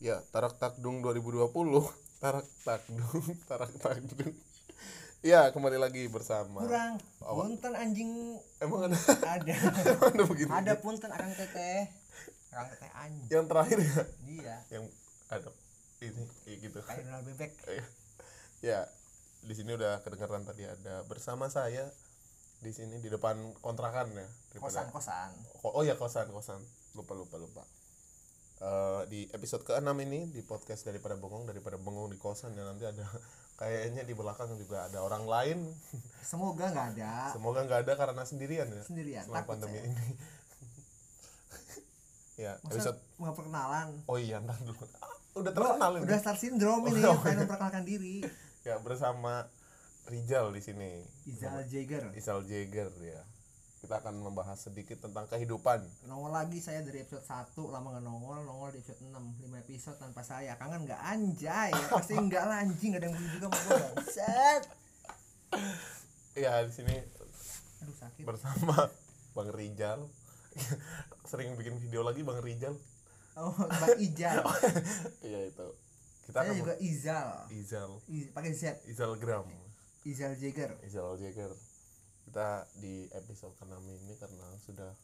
Ya, Tarak Takdung 2020. Tarak Takdung, Tarak Takdung. Ya, kembali lagi bersama. kurang Awak. punten anjing Emang ada ada emang ada begini? ada punten akang teteh akang teteh anjing Yang terakhir ya, dia yang ada ini kayak gitu. kayak Donald bebek Ya, di sini udah kedengeran tadi ada bersama saya di sini di depan kontrakan ya. kosan kosan Oh, oh ya kosan kosan lupa lupa lupa. Eh, di episode ke-6 ini di podcast daripada bengong daripada bengong di kosan ya nanti ada kayaknya di belakang juga ada orang lain. Semoga nggak ada. Semoga nggak ada karena sendirian ya sendirian selama pandemi saya. ini. Ya masa episode nggak perkenalan? Oh iya ntar dulu. Ah, udah terkenal ini. udah star syndrome ini Oh, pengen memperkenalkan diri. Ya bersama Rijal di sini. Izal Jager Isal Jager ya kita akan membahas sedikit tentang kehidupan. Nongol lagi saya dari episode 1 lama nggak nongol nongol di episode 6 5 episode tanpa saya. Kangen nggak? Anjay ya pasti enggak lah anjing nggak ada yang beli juga mau set ya di sini aduh sakit. bersama Bang Rijal. Sering bikin video lagi Bang Rijal. Oh bang Ijal. Iya itu. Kita saya akan juga Izal. Izal. Pakai Z. Izal Gram. Izal Jager Izal Jager kita di episode ke ini karena sudah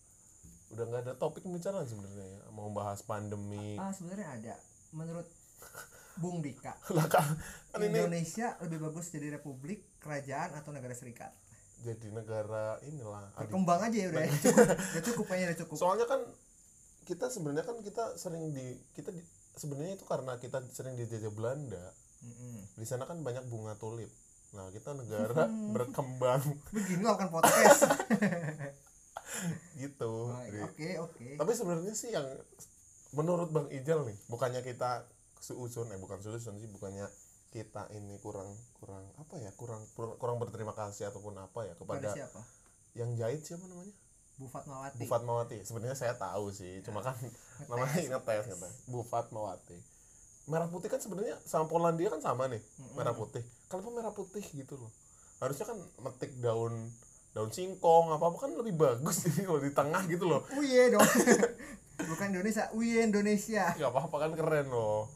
udah nggak ada topik pembicaraan sebenarnya ya. Mau bahas pandemi. Ah sebenarnya ada. Menurut Bung Dika lah kan kan ini Indonesia lebih bagus jadi republik kerajaan atau negara serikat? Jadi negara inilah adik. berkembang aja ya udah ya. cukup. Udah cukup kayaknya udah cukup. Soalnya kan kita sebenarnya kan kita sering di kita di, sebenarnya itu karena kita sering dijajah Belanda. Mm-mm. di sana kan banyak bunga tulip nah kita negara berkembang. Begini lakukan podcast. Gitu Oh, oke oke. Tapi sebenarnya sih yang menurut Bang Ijal nih bukannya kita suusun eh bukan suusun sih bukannya kita ini kurang kurang apa ya kurang kurang, kurang berterima kasih ataupun apa ya pada kepada siapa? yang jahit siapa namanya? Bu Fatmawati Bu Fatmawati sebenarnya saya tahu sih cuma kan Ngetes, namanya ngetes ngetes. Bu Fatmawati merah putih kan sebenarnya sama Polandia kan sama nih Mm-mm. merah putih. Kenapa merah putih gitu loh. Harusnya kan metik daun daun singkong apa apa kan lebih bagus sih kalau di tengah gitu loh. Uye dong. Bukan Indonesia Uye Indonesia. Nggak apa-apa kan keren loh.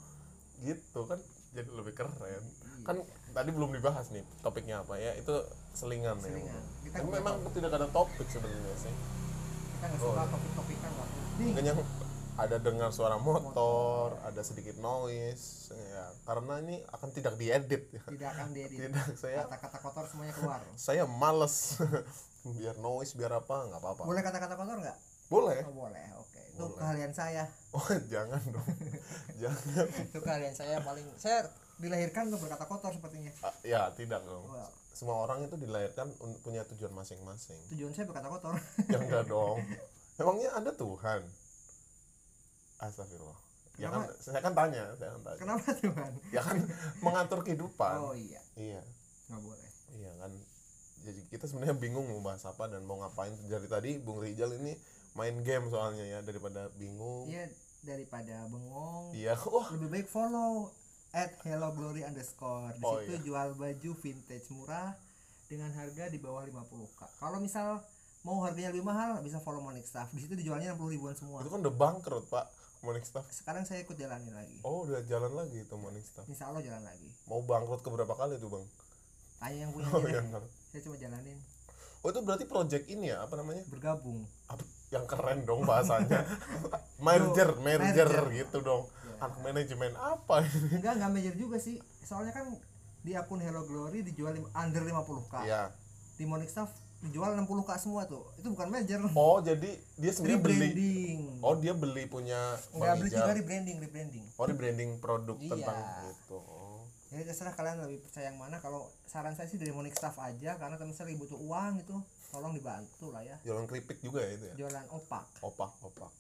Gitu kan jadi lebih keren. Kan tadi belum dibahas nih topiknya apa ya itu selingan, Selingan. ya Kita memang tidak ada topik sebenarnya sih. Kita nggak Oh, suka iya. topik-topikan lah nih makanya ada dengar suara motor ada sedikit noise ya. Karena ini akan tidak diedit. Ya tidak akan diedit. Tidak saya kata-kata kotor semuanya keluar. Saya males. Biar noise biar apa nggak apa-apa. Boleh kata-kata kotor nggak? Boleh. Oh boleh. Oke itu Boleh. keahlian saya. Oh jangan dong. Jangan. Itu keahlian saya paling saya dilahirkan untuk berkata kotor sepertinya. Ah, ya tidak dong. Well, semua orang itu dilahirkan un- punya tujuan masing-masing. Tujuan saya berkata kotor. Ya enggak dong. Emangnya ada Tuhan Astagfirullah. Ya kan saya kan tanya saya kan tanya. Kenapa Tuhan ya kan mengatur kehidupan. Oh iya. Iya. Nggak boleh. Iya kan. Jadi kita sebenarnya bingung mau bahas apa dan mau ngapain. Dari tadi Bung Rijal ini main game soalnya ya daripada bingung. Iya daripada bengong. Iya wah. Lebih baik follow at hello glory underscore. Di Oh, situ iya. jual baju vintage murah dengan harga di bawah 50k kalau misal mau harganya lebih mahal bisa follow Monix Staff. Di situ dijualnya 60 ribuan semua. Itu kan udah bangkrut pak Morning Staff sekarang saya ikut jalanin lagi. Oh udah jalan lagi itu Morning Staff insya Allah jalan lagi. Mau bangkrut ke berapa kali tuh bang? Tanya yang punya oh iya benar. saya cuma jalanin. Oh itu berarti project ini ya apa namanya? Bergabung. Apa? Yang keren dong bahasanya. Merger merger. merger. gitu dong. Ya. anak manajemen apa ini? Enggak enggak major juga sih. Soalnya kan di akun Hello Glory dijual under 50k ya di Monix Staff dijual 60k semua tuh. Itu bukan major oh jadi dia sebenarnya beli oh dia beli punya enggak Bang beli juga rebranding rebranding. Oh rebranding produk Iya. tentang itu. Oh. ya terserah kalian lebih percaya yang mana. Kalau saran saya sih dari Monix Staff aja karena teman saya butuh uang itu tolong dibantu lah ya. Jualan keripik juga ya itu ya? Jualan opak. Opak opak.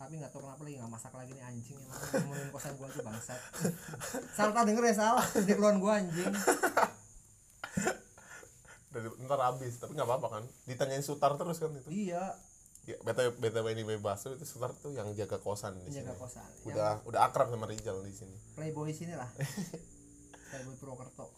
Tapi nggak tahu kenapa lagi nggak masak lagi nih anjing. Emang ngomongin kosan gua aja bangsat. Sal tak denger ya Sal di keluhan gua anjing dari ntar habis tapi nggak apa-apa kan? Ditanyain sutar terus kan itu. Iya. Ya, btw btw ini bebas itu sutar tuh yang jaga kosan di sini. penjaga kosan yang udah udah akrab sama Rijal di sini. Playboy sini lah. Playboy Purwokerto.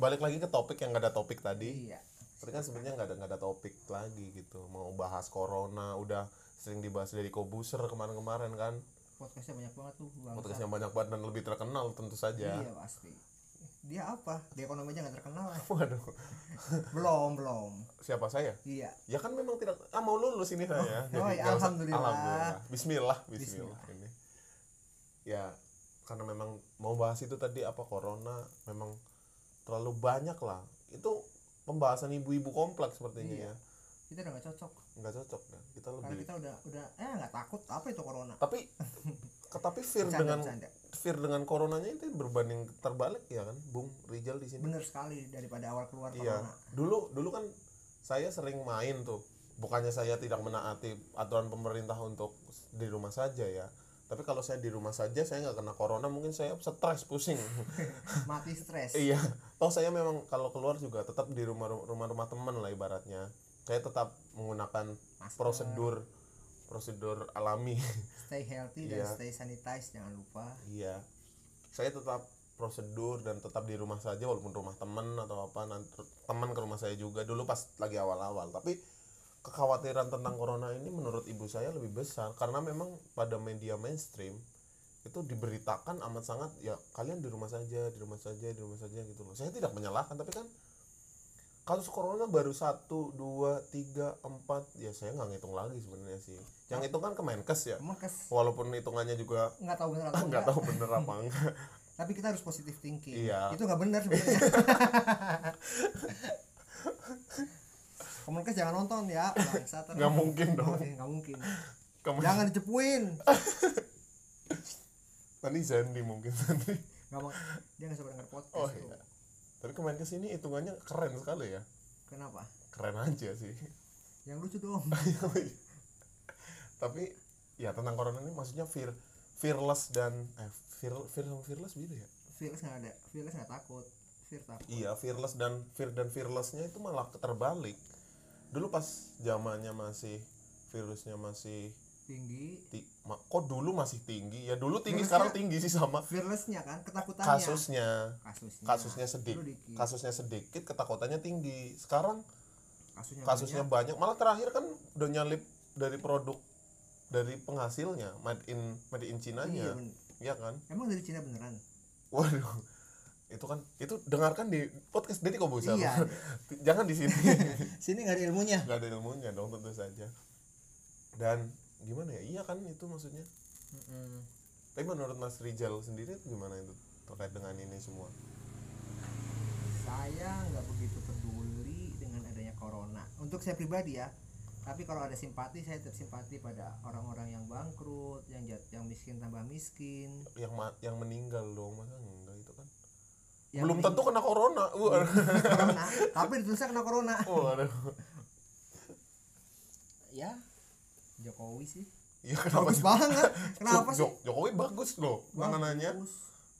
Balik lagi ke topik yang nggak ada topik tadi. Iya. Tapi kan sebenarnya nggak ada nggak ada topik lagi gitu. Mau bahas corona udah sering dibahas dari kobuser kemarin-kemarin kan. Podcastnya banyak banget tuh bangsa. podcast yang banyak banget dan lebih terkenal tentu saja. Iya pasti dia apa? Di ekonomi aja nggak terkenal. Ya. waduh. Belum belum. Siapa saya? Iya. Ya kan memang tidak ah mau lulus ini saya. Oh, iya, nggak usah- alhamdulillah. alhamdulillah. Bismillah bismillah. Bismillah. ini. Ya karena memang mau bahas itu tadi apa corona memang terlalu banyak lah. Itu pembahasan ibu-ibu kompleks sepertinya Iya. ya. Kita udah nggak cocok. Nggak cocok ya? Kita karena lebih kita udah udah eh nggak takut. Apa itu corona? Tapi tapi fear bercanda dengan bercanda fear dengan coronanya itu berbanding terbalik ya kan Bung Rijal di sini bener sekali daripada awal keluar Iya. corona Dulu dulu kan saya sering main tuh. Bukannya saya tidak menaati aturan pemerintah untuk di rumah saja ya. Tapi kalau saya di rumah saja saya nggak kena corona mungkin saya stres pusing. mati stres iya. Toh saya memang kalau keluar juga tetap di rumah rumah rumah teman lah ibaratnya. Saya tetap menggunakan Masker, prosedur prosedur alami. stay healthy Iya. dan stay sanitize jangan lupa iya. Saya tetap prosedur dan tetap di rumah saja walaupun rumah teman atau apa nanti teman ke rumah saya juga dulu pas lagi awal-awal tapi kekhawatiran tentang corona ini menurut ibu saya lebih besar karena memang pada media mainstream itu diberitakan amat sangat ya kalian di rumah saja di rumah saja di rumah saja gitu loh saya tidak menyalahkan tapi kan kasus corona baru satu dua tiga empat. Ya saya nggak ngitung lagi sebenarnya sih. Yang itu kan Kemenkes ya? Emang kes walaupun hitungannya juga nggak tahu bener atau nggak enggak. tahu bener apa enggak. Tapi kita harus positif thinking. Iya. itu nggak benar sebenarnya. Kemenkes jangan nonton ya bangsa nggak mungkin dong. Nggak mungkin kamu jangan dicepuin. Nanti Zandi mungkin nanti nggak mau dia nggak sabar denger podcast oh tuh. Iya tapi Kemenkes ini hitungannya keren sekali ya. Kenapa? Keren aja sih. Yang lucu dong tapi ya tentang corona ini maksudnya fear fearless dan eh fear fear sama fearless beda ya? Fearless nggak ada. Fearless nggak takut. Fear takut. Iya fearless dan fear dan fearlessnya itu malah terbalik. Dulu pas zamannya masih virusnya masih tinggi. Ti- ma- kok dulu masih tinggi? Ya dulu tinggi Virusnya- sekarang tinggi sih sama. Fearlessnya kan ketakutannya. Kasusnya. Kasusnya. Kasusnya sedikit. kasusnya sedikit ketakutannya tinggi. Sekarang kasusnya, kasusnya banyak. malah terakhir kan udah nyalip dari produk dari penghasilnya. Made in made in banyak. Cina iya, nya bener. ya kan? Emang dari Cina beneran? Waduh. Itu kan itu dengarkan di podcast Deddy Kobuser Iya. jangan di sini. Sini nggak ada ilmunya. Nggak ada ilmunya dong tentu saja. Dan gimana ya? Iya kan itu maksudnya. Mm-mm. tapi menurut Mas Rijal sendiri itu gimana itu terkait dengan ini semua? Saya nggak begitu peduli dengan adanya corona. Untuk saya pribadi ya tapi kalau ada simpati saya tetap simpati pada orang-orang yang bangkrut yang jat, yang miskin tambah miskin. Yang ma- yang meninggal dong masa enggak itu kan? Yang belum tentu kena corona. Wah, corona tapi ditulisnya kena corona. Waduh. Ya Jokowi sih. Ya kenapa bagus sih? banget. Kenapa Jo- sih? Jo- Jokowi bagus loh bagus.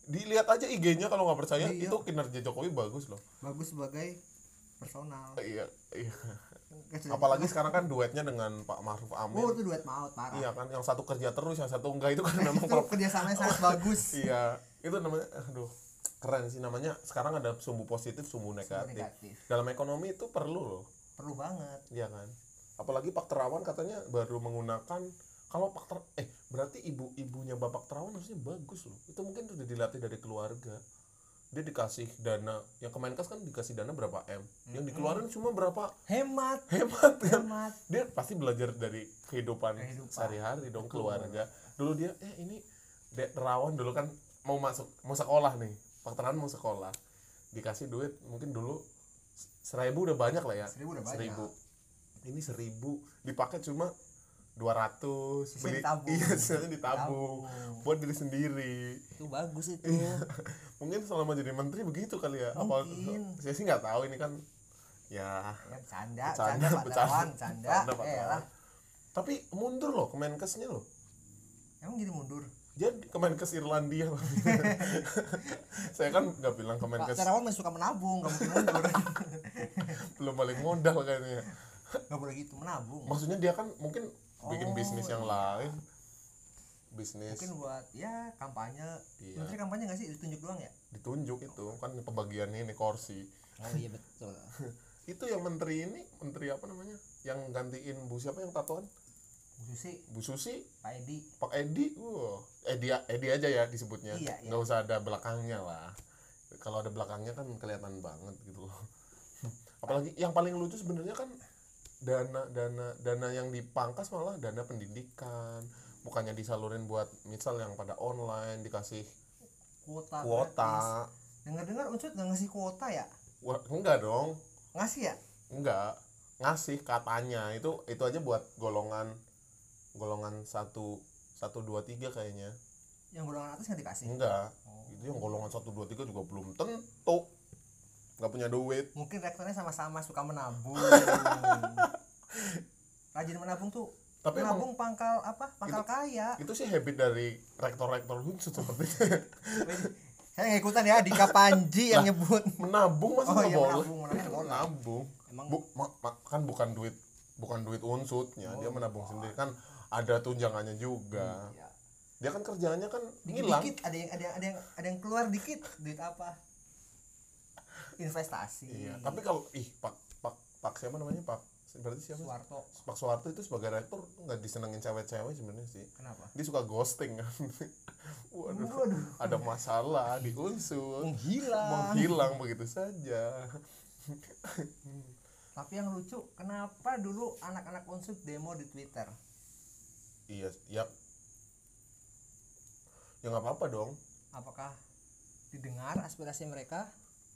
dilihat aja IG-nya kalau nggak percaya Iya. itu kinerja Jokowi bagus loh. Bagus sebagai personal. Iya iya. Apalagi sekarang kan duetnya dengan Pak Maruf oh Amin itu duet maut parah. Iya kan yang satu kerja terus yang satu enggak itu kan memang itu kerjasamanya sangat bagus. iya. Itu namanya aduh keren sih. Namanya sekarang ada sumbu positif sumbu negatif. Negatif. Dalam ekonomi itu perlu loh. Perlu banget. Iya kan apalagi Pak Terawan katanya baru menggunakan kalau Pak Ter eh berarti ibu ibunya Bapak Terawan harusnya bagus loh. Itu mungkin sudah dilatih dari keluarga. Dia dikasih dana yang Kemenkes kan dikasih dana berapa m? Yang dikeluarin cuma berapa? Hemat. Hemat kan? Hemat. Dia pasti belajar dari kehidupan, Kehidupan. sehari-hari dong Betul. keluarga. Dulu dia eh ini Dek Terawan dulu kan mau masuk mau sekolah nih. Pak Terawan mau sekolah. Dikasih duit mungkin dulu seribu udah banyak lah ya. Seribu udah banyak. seribu ini seribu dipakai cuma 200 Sisanya beli ditabung. iya sisanya ditabung. Ditabung. buat diri sendiri. Itu bagus itu. Mungkin selama jadi menteri begitu kali ya. Apa saya sih nggak tahu ini kan ya. Ya bercanda Bercanda, bercanda Pak bercanda. Terawan bercanda. Bercanda, Pak eh Terawan. tapi mundur loh Kemenkesnya loh. Emang jadi mundur? Jadi Kemenkes Irlandia. Saya kan nggak bilang Pak Kemenkes Terawan masih suka menabung nggak mungkin mundur. Belum balik modal kayaknya nggak boleh gitu menabung. Maksudnya dia kan mungkin bikin Oh, bisnis yang iya. lain. Bisnis mungkin buat ya kampanye. Iya. menteri kampanye nggak sih? Ditunjuk doang ya? Ditunjuk itu. Kan pembagian ini kursi. Oh iya betul. Itu yang menteri ini menteri apa namanya? Yang gantiin bu siapa yang tatoan? Bu Susi. Bu Susi. Pak Edi. Pak Edi? Wah Edi Edi aja ya disebutnya. Iya, iya. nggak usah ada belakangnya lah. Kalau ada belakangnya kan kelihatan banget gitu loh. Apalagi yang paling lucu sebenarnya kan dana dana dana yang dipangkas malah dana pendidikan. Bukannya disalurin buat misal yang pada online dikasih kuota kuota. dengar dengar unsur nggak ngasih kuota ya? Wah, enggak dong. Ngasih ya? Enggak. Ngasih katanya. Itu itu aja buat golongan golongan satu satu dua tiga kayaknya. Yang golongan atas nggak dikasih? Enggak. Oh. itu yang golongan satu dua tiga juga belum tentu nggak punya duit. Mungkin rektornya sama-sama suka menabung. Rajin menabung tuh tapi emang menabung pangkal apa? Pangkal kaya. itu sih habit dari rektor-rektor khusus sepertinya saya nggak ikutan ya Dika Panji yang nyebut. menabung masa oh iya boleh? menabung menabung. Menabung emang Bu, ma- ma- kan bukan duit bukan duit unsutnya dia Oh, menabung bukan. sendiri. Kan ada tunjangannya juga. Iya. dia kan kerjaannya kan dikit ngilang. dikit ada yang ada yang ada yang ada yang keluar dikit duit apa investasi. Iya tapi kalau ih pak pak pak siapa namanya? Pak berarti siapa Suwarto. Pak Soeharto itu sebagai rektor nggak disenengin cewek-cewek sebenarnya sih. Kenapa? Dia suka ghosting. Kan waduh Waduh. ada masalah di unsur menghilang. Menghilang begitu saja. Tapi yang lucu kenapa dulu anak-anak unsur demo di Twitter? Iya ya. Ya nggak apa-apa dong. Apakah didengar aspirasi mereka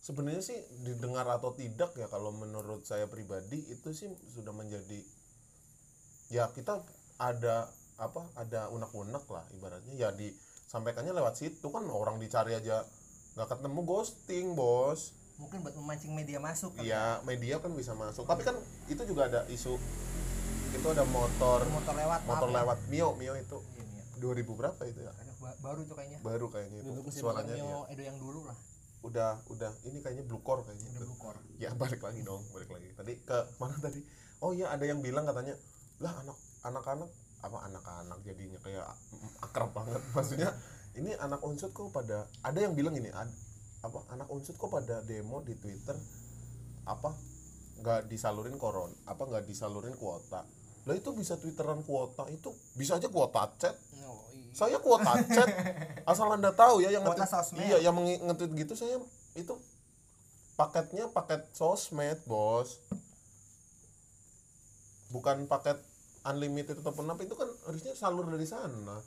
sebenarnya sih didengar atau tidak ya kalau menurut saya pribadi itu sih sudah menjadi ya kita ada apa ada unek-unek lah ibaratnya. Ya disampaikannya lewat situ kan orang dicari aja nggak ketemu ghosting bos. Mungkin buat memancing media masuk Iya media kan bisa masuk. Tapi kan itu juga ada isu itu ada motor motor lewat motor ya. lewat mio mio itu. Iya, iya. 2000 berapa itu ya? Baru tuh kayaknya. Baru kayaknya itu suaranya Mio ya. Edo yang dulu lah udah udah ini kayaknya blue core kayaknya udah blue core. Ya balik lagi dong balik lagi. Tadi ke mana tadi? Oh iya ada yang bilang katanya lah anak anak-anak apa anak-anak jadinya kayak akrab banget. Maksudnya ini anak unsut kok pada ada yang bilang ini ad- apa anak unsut kok pada demo di twitter apa nggak disalurin koron apa nggak disalurin kuota lah itu bisa twitteran kuota itu bisa aja kuota chat. Oh, iya. saya kuota chat asal anda tahu ya yang Kuota sosmed. iya yang nge-tweet gitu saya itu paketnya paket sosmed bos. Bukan paket unlimited ataupun apa itu kan harusnya salur dari sana.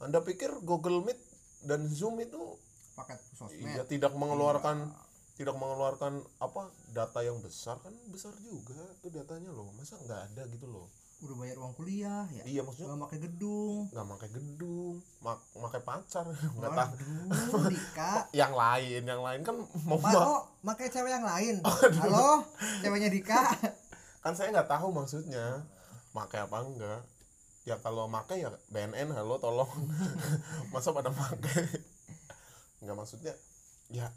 Anda pikir Google Meet dan Zoom itu paket sosmed. iya tidak mengeluarkan tidak mengeluarkan apa data yang besar kan besar juga itu datanya loh. Masa nggak ada gitu loh? Udah bayar uang kuliah ya? Iya maksudnya nggak pakai gedung. Nggak pakai gedung mak pakai pacar. Nggak tahu. Yang lain yang lain kan mau Pak, oh, pakai cewek yang lain. Halo, ceweknya Dika. kan saya nggak tahu maksudnya pakai apa enggak. Ya kalau pakai ya BNN halo tolong. Masa pada pakai nggak maksudnya ya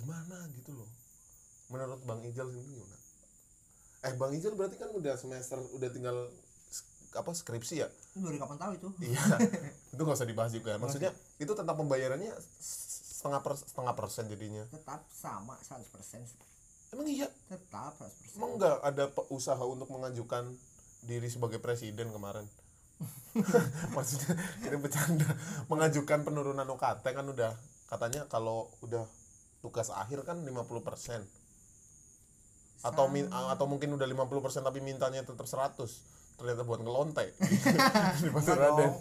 gimana gitu loh menurut Bang Ijal sendiri gimana eh Bang Ijal berarti kan udah semester udah tinggal apa skripsi ya dari kapan tahu itu? iya itu nggak usah dibahas juga maksudnya itu tentang pembayarannya setengah per, setengah persen jadinya Tetap sama 100%. emang iya Tetap 100%. Emang nggak ada usaha untuk mengajukan diri sebagai presiden kemarin? Maksudnya ini bercanda. Mengajukan penurunan UKT kan udah katanya kalau udah tugas akhir kan 50% atau min, atau mungkin udah 50% tapi mintanya tetap 100 ternyata buat ngelonte. Di pasar Raden.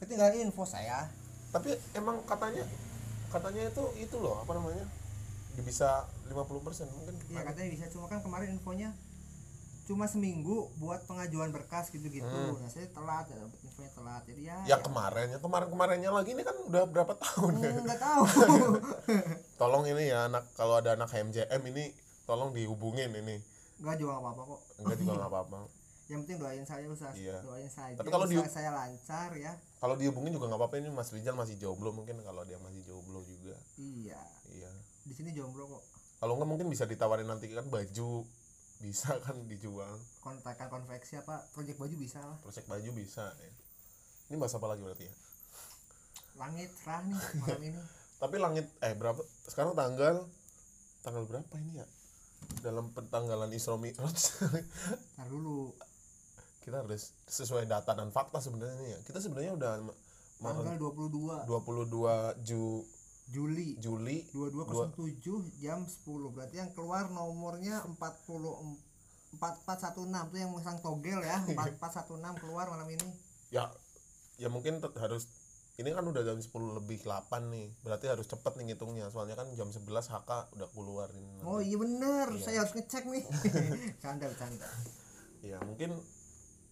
Ketinggalan info saya. Tapi emang katanya katanya itu itu loh apa namanya bisa 50% mungkin. Iya katanya bisa. Cuma kan kemarin infonya cuma seminggu buat pengajuan berkas gitu-gitu. Hmm. Nah, saya telat ya dapat infonya telat. Jadi ya ya kemarin ya kemarin kemarinnya lagi ini kan udah berapa tahun ya enggak tahu. tolong ini ya anak kalau ada anak HMJM ini tolong dihubungin ini Enggak juga nggak apa-apa kok. enggak juga nggak apa-apa Yang penting doain saya usaha Iya. doain saja. Tapi kalau di- usaha saya lancar ya. kalau dihubungin juga nggak apa-apa ini Mas Rizal masih jomblo mungkin kalau dia masih jomblo juga Iya. iya Di sini jomblo kok. kalau nggak mungkin bisa ditawarin nanti kan baju bisa kan dijual. Kontakan konveksi apa project baju bisa lah. Project baju bisa ya. ini bahas apa lagi berarti ya? Langit cerah nih malam ini. Tapi langit eh berapa sekarang tanggal tanggal berapa ini ya? Dalam pentanggalan Isra Mi'raj. Ntar dulu. Kita harus sesuai data dan fakta sebenarnya ya. Kita sebenarnya udah tanggal 22 22 Ju Juli. Juli. 2207 jam 10 berarti yang keluar nomornya 40 4416 tuh yang memasang togel ya 4416 keluar malam ini. Ya ya mungkin harus ini kan udah jam 10 lebih 8 nih. Berarti harus cepet nih ngitungnya. Soalnya kan jam 11 HK udah keluar ini. Oh iya bener. Iya. saya harus ngecek nih. Canda canda. Ya mungkin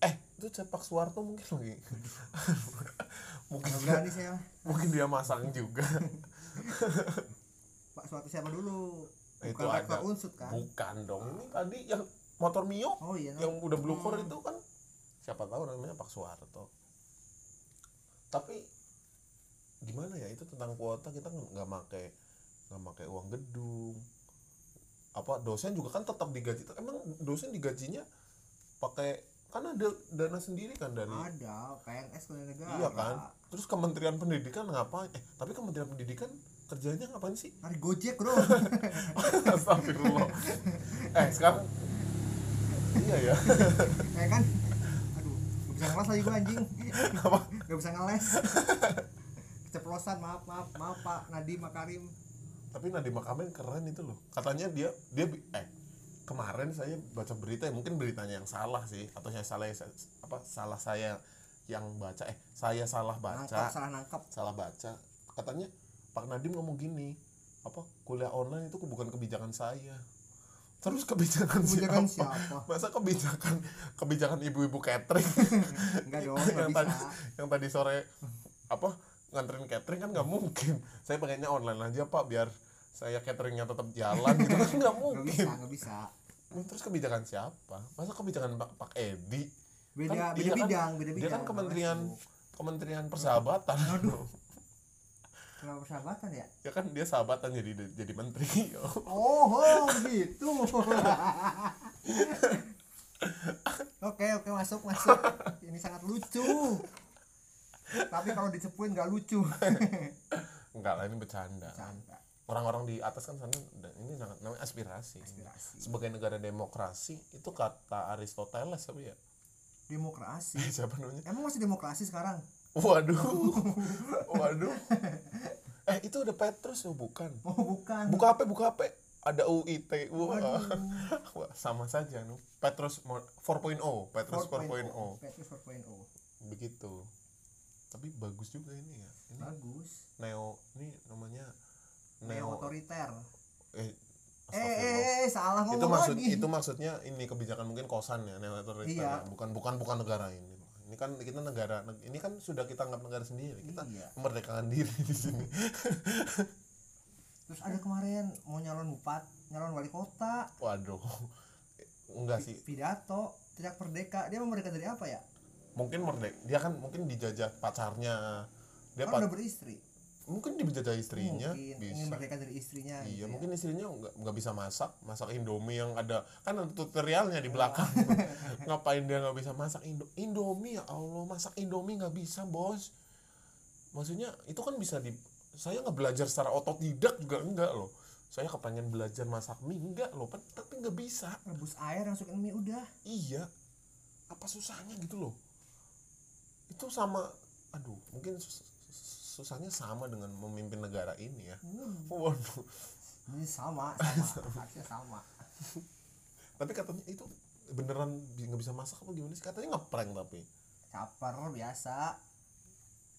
eh itu cepak Suwarto mungkin lagi. Mungkin dia, berani saya. mungkin dia masang juga pak suatu siapa dulu? Itu bukan ada. unsut kan? Bukan dong ini tadi yang motor Mio oh iya yang udah core Hmm. itu kan. Siapa tahu namanya Pak Suwarto tapi gimana ya itu tentang kuota kita nggak make nggak make uang gedung. Apa dosen juga kan tetap digaji emang dosen digajinya pakai kan ada dana sendiri kan dari ada PNS keluarga negara. Iya kan? Terus Kementerian Pendidikan ngapain? Eh tapi Kementerian Pendidikan kerjanya ngapain sih? Hari gojek bro. Astagfirullah. Eh sekarang iya ya. Kayak kan? Aduh gak bisa ngeles lagi gua anjing. Apa? Gak bisa ngeles. Keceplosan maaf maaf maaf pak. Nadiem Makarim. Tapi Nadiem Makarim keren itu loh. Katanya dia dia eh kemarin saya baca berita ya mungkin beritanya yang salah sih atau yang salah apa salah saya yang baca eh saya salah nangkap baca salah nangkap salah baca. Katanya Pak Nadiem ngomong gini apa kuliah online itu bukan kebijakan saya. Terus kebijakan, kebijakan siapa? siapa? Masa kebijakan kebijakan ibu-ibu catering? Enggak dong nggak yang bisa. tadi yang tadi sore apa nganterin catering kan nggak mungkin. Saya pengennya online aja pak biar saya cateringnya tetap jalan gitu kan nggak nggak mungkin. bisa nggak bisa terus kebijakan siapa? Masa kebijakan pak Pak Edi? Beda Kan beda dia kan- bidang beda bidang dia kan nggak kementerian kementerian persahabatan. Aduh. kenapa persahabatan ya? Ya kan dia sahabatan jadi jadi menteri. Oh, oh gitu. Oke oke masuk masuk. Ini sangat lucu. Tapi kalau dicepuin nggak lucu. Enggak lah ini bercanda. Canda orang-orang di atas kan sana dan ini sangat namanya aspirasi aspirasi sebagai negara demokrasi itu kata Aristoteles apa ya demokrasi siapa namanya emang masih demokrasi sekarang Waduh, waduh. Eh itu ada Petrus oh bukan? oh bukan Buka apa? Buka apa? Ada UIT. Wah. Wah, sama saja nu. Petrus mo- 4.0, Petrus 4.0. Petrus 4.0 Begitu. Tapi bagus juga ini ya. Ini bagus neo ini namanya neo otoriter eh eh, astagfirullah. eh, eh salah ngomong itu maksud lagi itu maksudnya ini kebijakan mungkin kosan ya neo otoriter Iya. ya. bukan bukan bukan negara ini ini kan kita negara neg- ini kan sudah kita anggap negara sendiri kita iya memerdekakan diri di sini terus ada kemarin mau nyalon bupat nyalon wali kota Waduh, enggak sih. pidato tidak merdeka dia merdeka dari apa ya Mungkin merdek. Dia kan mungkin dijajah pacarnya. Dia kan udah beristri mungkin dijajah istrinya mungkin bisa. dari istrinya Iya, gitu ya. mungkin istrinya nggak nggak bisa masak, masak Indomie yang ada kan ada tutorialnya di belakang. Ngapain dia nggak bisa masak Indo Indomie ya Allah, masak Indomie nggak bisa bos. Maksudnya itu kan bisa di saya nggak belajar secara otodidak juga enggak loh. Saya kepengen belajar masak mie enggak loh, tapi nggak bisa. rebus air masukin mie udah Iya. Apa susahnya gitu loh? Itu sama aduh, mungkin susahnya sama dengan memimpin negara ini ya. Hmm, Waduh. ini sama sama harusnya sama Tapi katanya itu beneran nggak bisa masak apa gimana sih? Katanya ngeprank tapi. caper biasa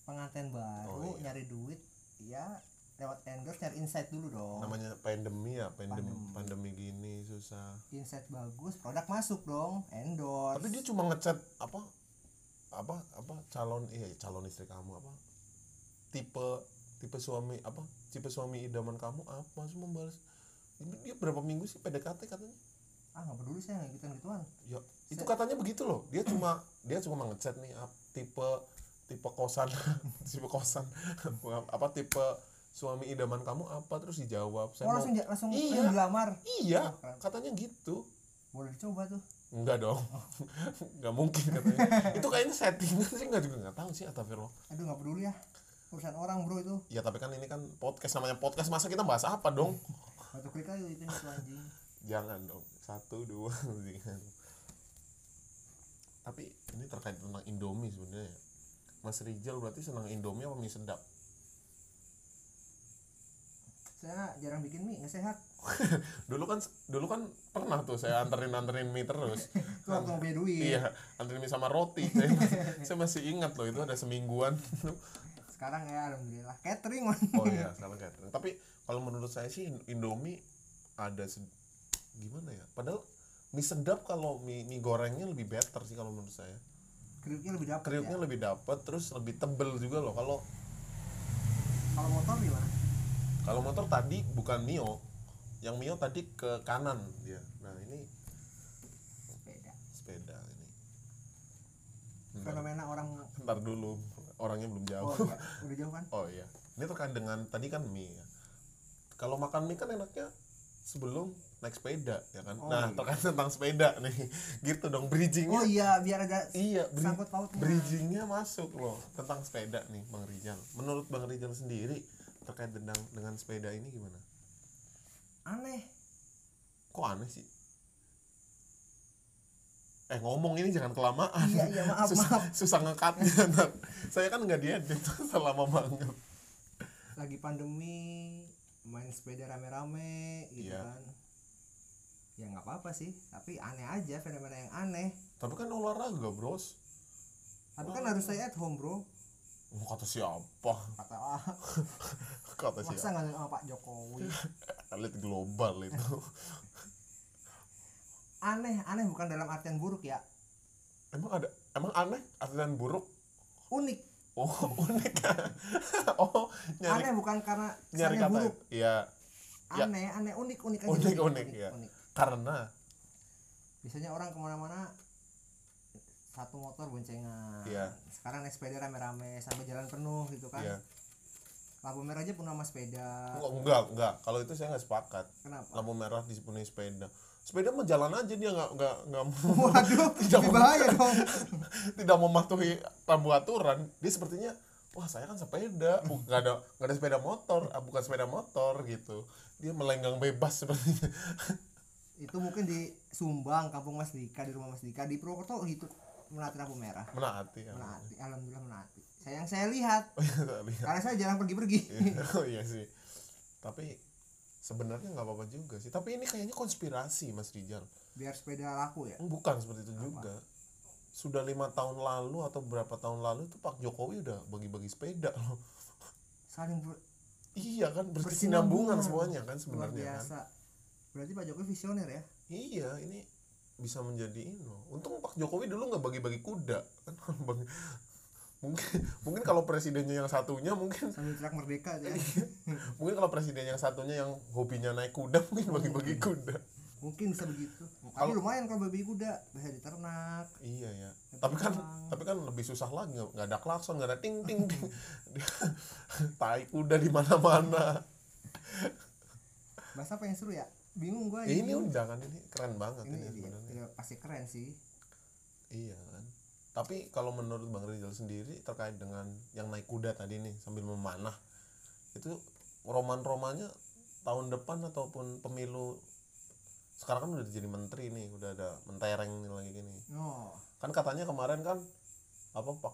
pengantin baru Oh, iya. nyari duit ya lewat endorse nyari insight dulu dong Namanya pandemi ya, pandemi Pandemi. pandemi gini susah. insight bagus produk masuk dong endorse Tapi dia cuma ngechat apa apa apa calon iya calon istri kamu apa tipe tipe suami apa tipe suami idaman kamu apa cuma balas dia berapa minggu sih PDKT katanya ah nggak peduli saya nggak gituan gituan Ya, itu Se- katanya begitu loh. Dia cuma dia cuma ngechat nih tipe tipe kosan, tipe kosan. apa tipe suami idaman kamu apa terus dijawab. Saya oh mau langsung langsung Iya. langsung dilamar Iya, Oh, katanya gitu. boleh dicoba tuh Enggak dong. Enggak mungkin katanya. itu kayaknya settingan sih enggak juga enggak tahu sih Atafirullah. aduh nggak peduli ya urusan orang bro itu. Ya tapi kan ini kan podcast namanya podcast masa kita bahas apa dong? batu klik aja itu anjing. Jangan dong. Satu, dua, tiga. tapi ini terkait tentang Indomie sebenarnya. Mas Rijal berarti senang Indomie apa mie sedap? Saya jarang bikin mie nggak sehat. Dulu kan dulu kan pernah tuh saya anterin anterin mie terus. Itu waktu mau duit. Iya anterin mie sama roti. Saya masih, saya masih ingat loh itu ada semingguan sekarang ya alhamdulillah. Catering man. Oh iya salah catering. Tapi kalau menurut saya sih Indomie ada gimana ya? Padahal mie sedap kalau mie, mie gorengnya lebih better sih kalau menurut saya. Kriuknya lebih dapet kriuknya ya. lebih dapet terus lebih tebel juga loh. Kalau kalau motor gimana? Kalau motor tadi bukan Mio. Yang Mio tadi ke kanan dia. Nah ini beda sepeda ini. Bentar, fenomena orang bentar dulu orangnya belum jauh oh iya udah jauh kan Oh iya, ini terkait dengan tadi kan mie. ya. Kalau makan mie kan enaknya sebelum naik sepeda, ya kan? Oh, nah, iya. terkait tentang sepeda nih, gitu dong bridgingnya. oh iya biar ada iya, bri- sangkut pautnya bridgingnya masuk loh tentang sepeda nih, Bang Rijal. Menurut Bang Rijal sendiri terkait dengan dengan sepeda ini gimana? aneh Kok aneh sih? Eh ngomong ini jangan kelamaan. iya iya maaf susah, maaf susah ngekatnya. Saya kan nggak diedit selama banget. lagi pandemi main sepeda rame-rame gitu Iya. kan ya nggak apa-apa sih tapi aneh aja fenomena yang aneh Tapi kan olahraga, Bros. tapi kan harus stay at home bro Oh, kata siapa? kata ah, Kata masa siapa? nggak sama Pak Jokowi Elit global itu. Aneh aneh bukan dalam artian buruk ya emang ada emang aneh artian buruk? unik Oh, unik. oh, nyari aneh bukan karena nyari kata. buruk Iya, Ya. aneh aneh unik unik aja Unik, unik, ya. unik. karena biasanya orang ke mana-mana satu motor boncengan Iya. sekarang naik sepeda rame-rame sampai jalan penuh gitu kan ya lampu merah aja penuh sama sepeda enggak enggak, enggak. Kalau itu saya nggak sepakat. kenapa Lampu merah dipenuhi sepeda. Sepeda mau jalan aja dia nggak nggak nggak mau waduh Tidak bahaya dong tidak mematuhi rambu aturan. Dia sepertinya wah saya kan sepeda, nggak ada nggak ada sepeda motor, ah, bukan sepeda motor gitu. Dia melenggang bebas sepertinya. itu mungkin di Sumbang kampung Mas Dika di rumah Mas Dika di Purwokerto gitu menaati lampu merah Menaati ya. menaati alhamdulillah menaati saya yang saya lihat Oh iya, saya lihat. karena saya jarang pergi-pergi oh iya sih tapi sebenarnya nggak apa-apa juga sih. Tapi ini kayaknya konspirasi mas Rijal. Biar sepeda laku ya? Bukan seperti itu juga. Sudah lima tahun lalu atau berapa tahun lalu itu Pak Jokowi udah bagi-bagi sepeda loh. Saling ber- iya kan Bersinambungan. bersinambungan semuanya kan sebenarnya kan. berarti Pak Jokowi visioner ya? Iya ini bisa menjadi ini loh. untung Pak Jokowi dulu nggak bagi-bagi kuda. Kan mungkin mungkin kalau presidennya yang satunya mungkin sambil teriak merdeka ya mungkin kalau presiden yang satunya yang hobinya naik kuda mungkin bagi-bagi kuda mungkin bisa begitu Kalau- lumayan kalau babi kuda bisa diternak Iya ya. Tapi kan tapi kan lebih susah lagi nggak ada klakson nggak ada ting ting ting. Tai kuda di mana-mana. bahasa apa yang seru ya bingung gua Ini udah kan ini keren banget ini ini. Iya, pasti keren sih Iya kan. Tapi kalau menurut Bang Rizal sendiri terkait dengan yang naik kuda tadi nih sambil memanah itu roman-romannya tahun depan ataupun pemilu sekarang kan udah jadi menteri nih udah ada mentereng nih lagi gini. Oh. Kan katanya kemarin kan apa pak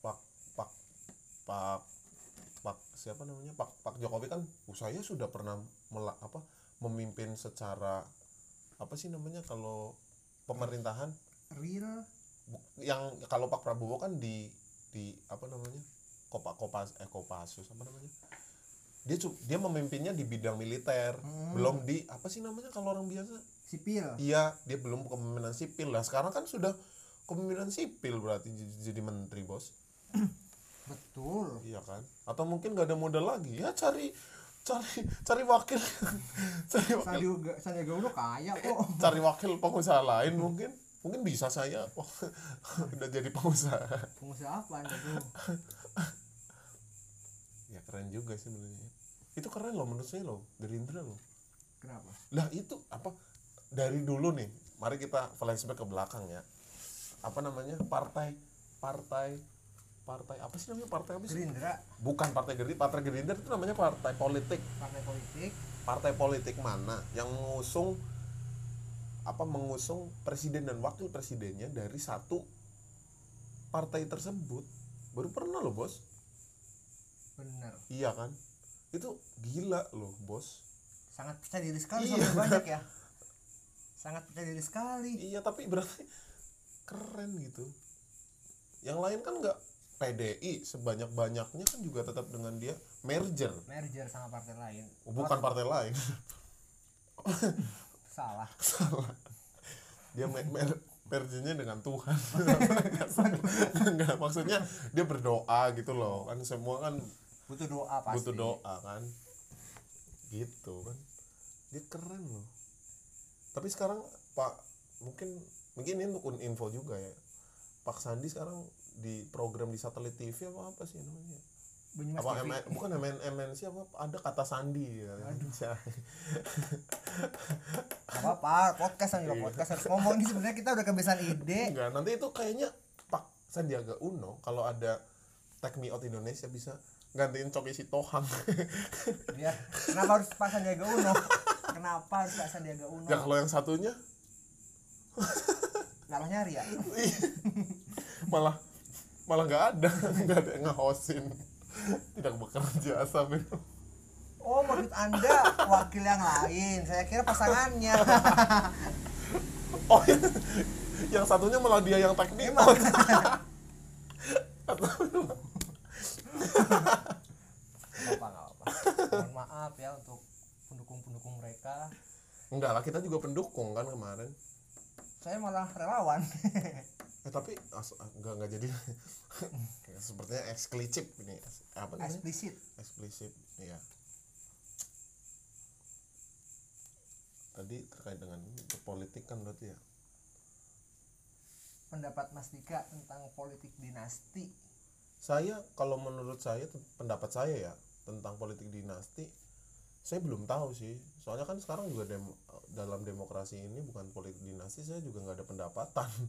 pak pak pak pak siapa namanya pak pak jokowi kan "Oh, saya sudah pernah mela, apa memimpin secara apa sih namanya kalau pemerintahan? Real yang kalau pak prabowo kan di di apa namanya kopa kopas eh kopassus apa namanya? Dia dia memimpinnya di bidang militer. Hmm. belum di apa sih namanya kalau orang biasa? Sipil. Iya, dia belum kepemimpinan sipil. Lah. Sekarang kan sudah kepemimpinan sipil berarti jadi, menteri bos. betul. Iya kan? Atau mungkin gak ada modal lagi? Ya cari cari cari wakil. Cari wakil. Sandiaga Uno kaya kok. Cari wakil pengusaha lain mungkin mungkin bisa saya. Wah, udah jadi pengusaha. Pengusaha apa anda tuh ya keren juga sih sebenarnya. Itu keren loh menurut saya loh Gerindra loh. Kenapa? Lah itu apa? Dari dulu nih mari kita flashback ke belakang ya. Apa namanya? Partai partai partai apa sih namanya? Partai apa sih? Gerindra. Bukan partai Gerindra partai Gerindra itu namanya partai politik. Partai politik. Partai politik mana? Yang mengusung apa mengusung presiden dan wakil presidennya dari satu partai tersebut. Baru pernah loh bos. Bener. Iya kan? Itu gila loh bos. Sangat percaya diri sekali Iya. soalnya banyak ya. Sangat percaya diri sekali. Iya tapi berarti keren gitu. Yang lain kan nggak. PDI sebanyak banyaknya kan juga tetap dengan dia merger. Merger sama partai lain. Oh, bukan partai lain salah. Dia me- mer- mergernya dengan Tuhan. Nggak maksudnya dia berdoa gitu loh. Kan semua kan butuh doa pasti. Butuh doa kan. Gitu kan. Dia keren loh. Tapi sekarang Pak mungkin mungkin ini untuk info juga ya. Pak Sandi sekarang di program di satelit TV apa apa sih namanya Apa TV. MN, bukan MN, MNC apa? Ada kata Sandi. Ya. Gak apa-apa podcast kan juga Iya. podcast harus ngomong. Ini sebenarnya kita udah kebiasaan ide. Enggak nanti itu kayaknya Pak Sandiaga Uno kalau ada Take Me Out Indonesia bisa gantiin Coki Sitohang. Ya kenapa harus Pak Sandiaga Uno? Kenapa harus Pak Sandiaga Uno? Ya kalau yang satunya? Ngalah nyari ya? Malah malah nggak ada nggak ada yang ngehosin tidak bekerja sampai oh maksud anda wakil yang lain? Saya kira pasangannya. Oh yang satunya malah dia yang Emang. out nggak apa nggak apa mohon maaf ya untuk pendukung-pendukung mereka. Enggak lah kita juga pendukung kan kemarin saya malah relawan. Eh tapi as, enggak enggak jadi. Sepertinya eksklusif ini. Apa namanya? Eksplisit. Eksplisit iya. Tadi terkait dengan politik kan berarti ya? Pendapat Mas Dika tentang politik dinasti. Saya kalau menurut saya pendapat saya ya tentang politik dinasti saya belum tahu sih. Soalnya kan sekarang juga dem- dalam demokrasi ini bukan politik dinasti saya juga nggak ada pendapatan.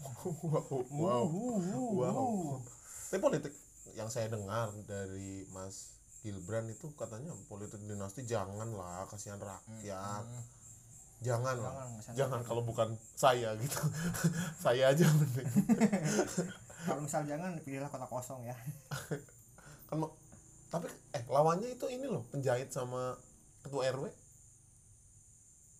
Wow. Wow. Wow. Tapi politik yang saya dengar dari Mas Gilbran itu katanya politik dinasti janganlah kasihan rakyat. Hmm, jangan lah jangan, kasihan jangan rakyat. kalau bukan saya gitu. Saya aja mending. Kalau misal jangan pilihlah kota kosong ya. Kan tapi eh lawannya itu ini loh penjahit sama ketua RW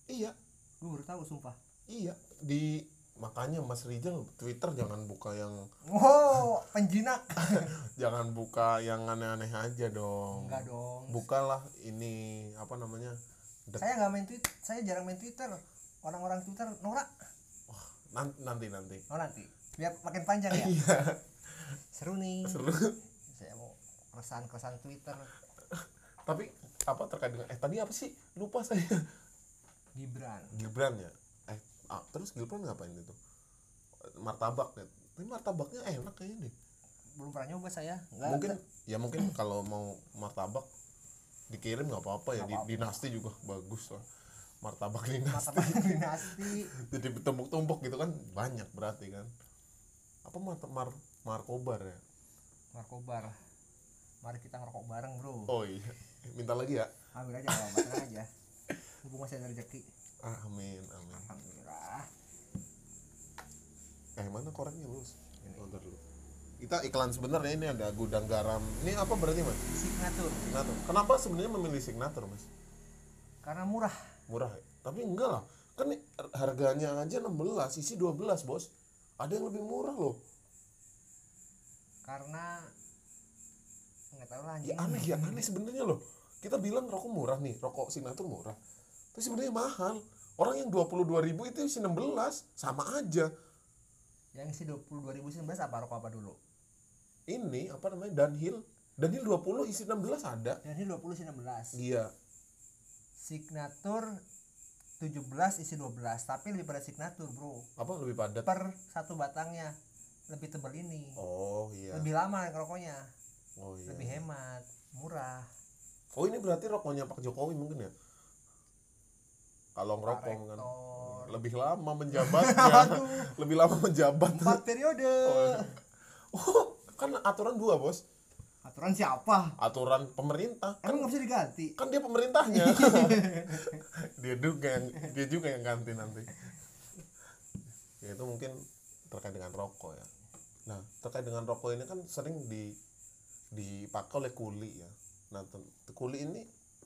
iya. Gue baru tahu sumpah. Iya di makanya Mas Rijal Twitter jangan buka yang wow penjinak. Jangan buka yang aneh-aneh aja dong. Enggak dong. Bukalah ini apa namanya dek- saya nggak main twitter saya jarang main twitter. Orang-orang twitter norak. Nan- nanti nanti. Oh nanti. Biar makin panjang ya. Iya. Seru nih. Seru saya mau keresahan keresahan twitter. Tapi apa terkait dengan eh tadi apa sih? Lupa saya. Gibran. Gibran ya? Eh ah, terus Gibran ngapain itu? Martabak ya? Tapi martabaknya enak kayaknya deh. Belum pernah nyoba saya. Nggak mungkin ya mungkin kalau mau martabak dikirim nggak apa-apa ya. Dinasti juga bagus lah. Martabak dinasti. Martabak dinasti. Jadi tumpuk-tumpuk gitu kan banyak berarti kan. Apa mar mar markobar ya? Narkobar mari kita ngerokok bareng bro. Oh iya. Minta lagi ya? Ambil aja kalau tenang aja. Mumpung masih ada rezeki. Amin amin. Alhamdulillah. Eh mana koreknya lulus oh, ntar dulu. Kita iklan sebentar ya ini ada gudang garam. Ini apa berarti mas? Signatur. Signatur. Kenapa sebenarnya memilih signatur mas? Karena murah. Murah ya? tapi enggak lah. Kan harganya aja 16 isi 12 bos. Ada yang lebih murah loh. Karena tahu lah ya aneh ya aneh sebenarnya loh. Kita bilang rokok murah nih rokok signatur murah. Tapi sebenarnya mahal. Orang yang 22.000 ribu itu isi 16 sama aja. Yang isi 22.019 apa rokok apa dulu? Ini apa namanya Dunhill. Dunhill 20 isi 16 ada. Dan ini 20 isi 16 iya. Signatur 17 isi 12 tapi lebih pada signatur bro. Apa lebih padat? Per satu batangnya. Lebih tebal ini. Oh iya. Lebih lama rokoknya oh iya. Lebih hemat murah. Oh ini berarti rokoknya Pak Jokowi mungkin ya? Kalau ngerokok kan lebih lama menjabatnya. Aduh, lebih lama menjabat. Empat periode. Oh, oh kan aturan dua bos. Aturan siapa? Aturan pemerintah. Kan emang nggak bisa diganti? kan dia pemerintahnya. Dia juga yang dia juga yang ganti nanti. Ya itu mungkin terkait dengan rokok ya. Nah, terkait dengan rokok ini kan sering di dipakai oleh kuli ya. Nah, kuli ini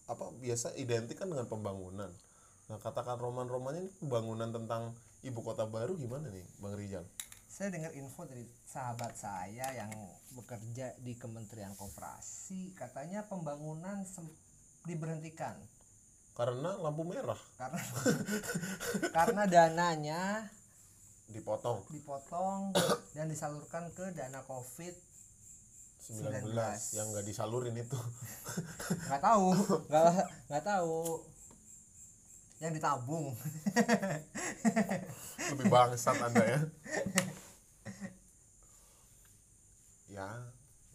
apa biasa identik kan dengan pembangunan. Nah, katakan roman-romannya ini pembangunan tentang ibu kota baru gimana nih, Bang Rijal? saya dengar info dari sahabat saya yang bekerja di Kementerian Koperasi katanya pembangunan diberhentikan Karena lampu merah karena karena dananya dipotong dipotong dan disalurkan ke dana covid 19, 19. yang nggak disalurin itu. nggak tahu nggak nggak tahu yang ditabung Lebih bangsat Anda ya. ya,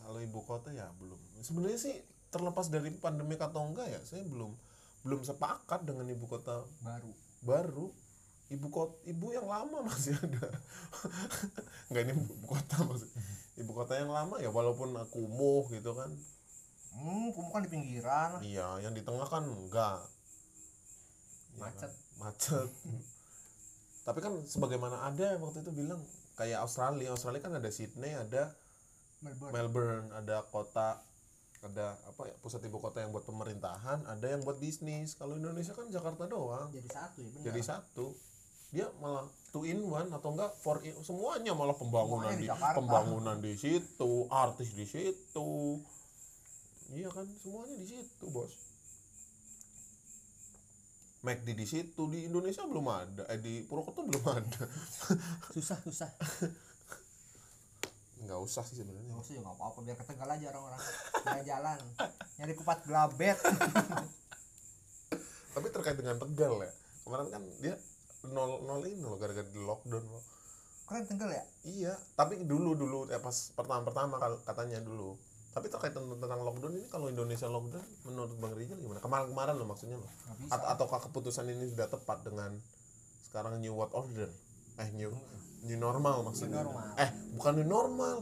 kalau ibu kota ya belum. Sebenarnya sih terlepas dari pandemi atau enggak ya, saya belum belum sepakat dengan ibu kota baru baru ibu kota ibu yang lama masih ada nggak ini ibu kota maksudnya ibu kota yang lama ya walaupun kumuh gitu kan. Hmm kamu kan di pinggiran. Iya yang di tengah kan enggak. Iya Macet. kan? macet. Tapi kan sebagaimana ada waktu itu bilang kayak Australia. Australia kan ada Sydney ada Melbourne. Melbourne ada kota ada apa ya pusat ibu kota yang buat pemerintahan ada yang buat bisnis. Kalau Indonesia kan Jakarta doang. Jadi satu ya benar. Jadi satu dia malah two in one atau enggak four in semuanya malah pembangunan Semuanya di di, pembangunan di situ artis di situ. Iya kan semuanya di situ bos. McD di situ di Indonesia belum ada eh di Purwokerto belum ada. Susah susah. Nggak usah sih sebenarnya. Nggak usah ya nggak apa-apa. Biar ke Tegal aja orang-orang. Jalan-jalan. Nyari kupat gelabet. Tapi terkait dengan Tegal ya kemarin kan dia nol nol ini loh gara-gara di lockdown loh keren Tegal ya Iya, tapi dulu dulu ya pas pertama-pertama kal- katanya dulu. Tapi terkait tentang, tentang lockdown ini kalau Indonesia lockdown menurut Bang Rizal gimana? Kemarin-kemarin loh maksudnya loh. bisa At- ataukah keputusan ini sudah tepat dengan sekarang new world order? Eh new new normal maksudnya. New normal. Eh, bukan new normal.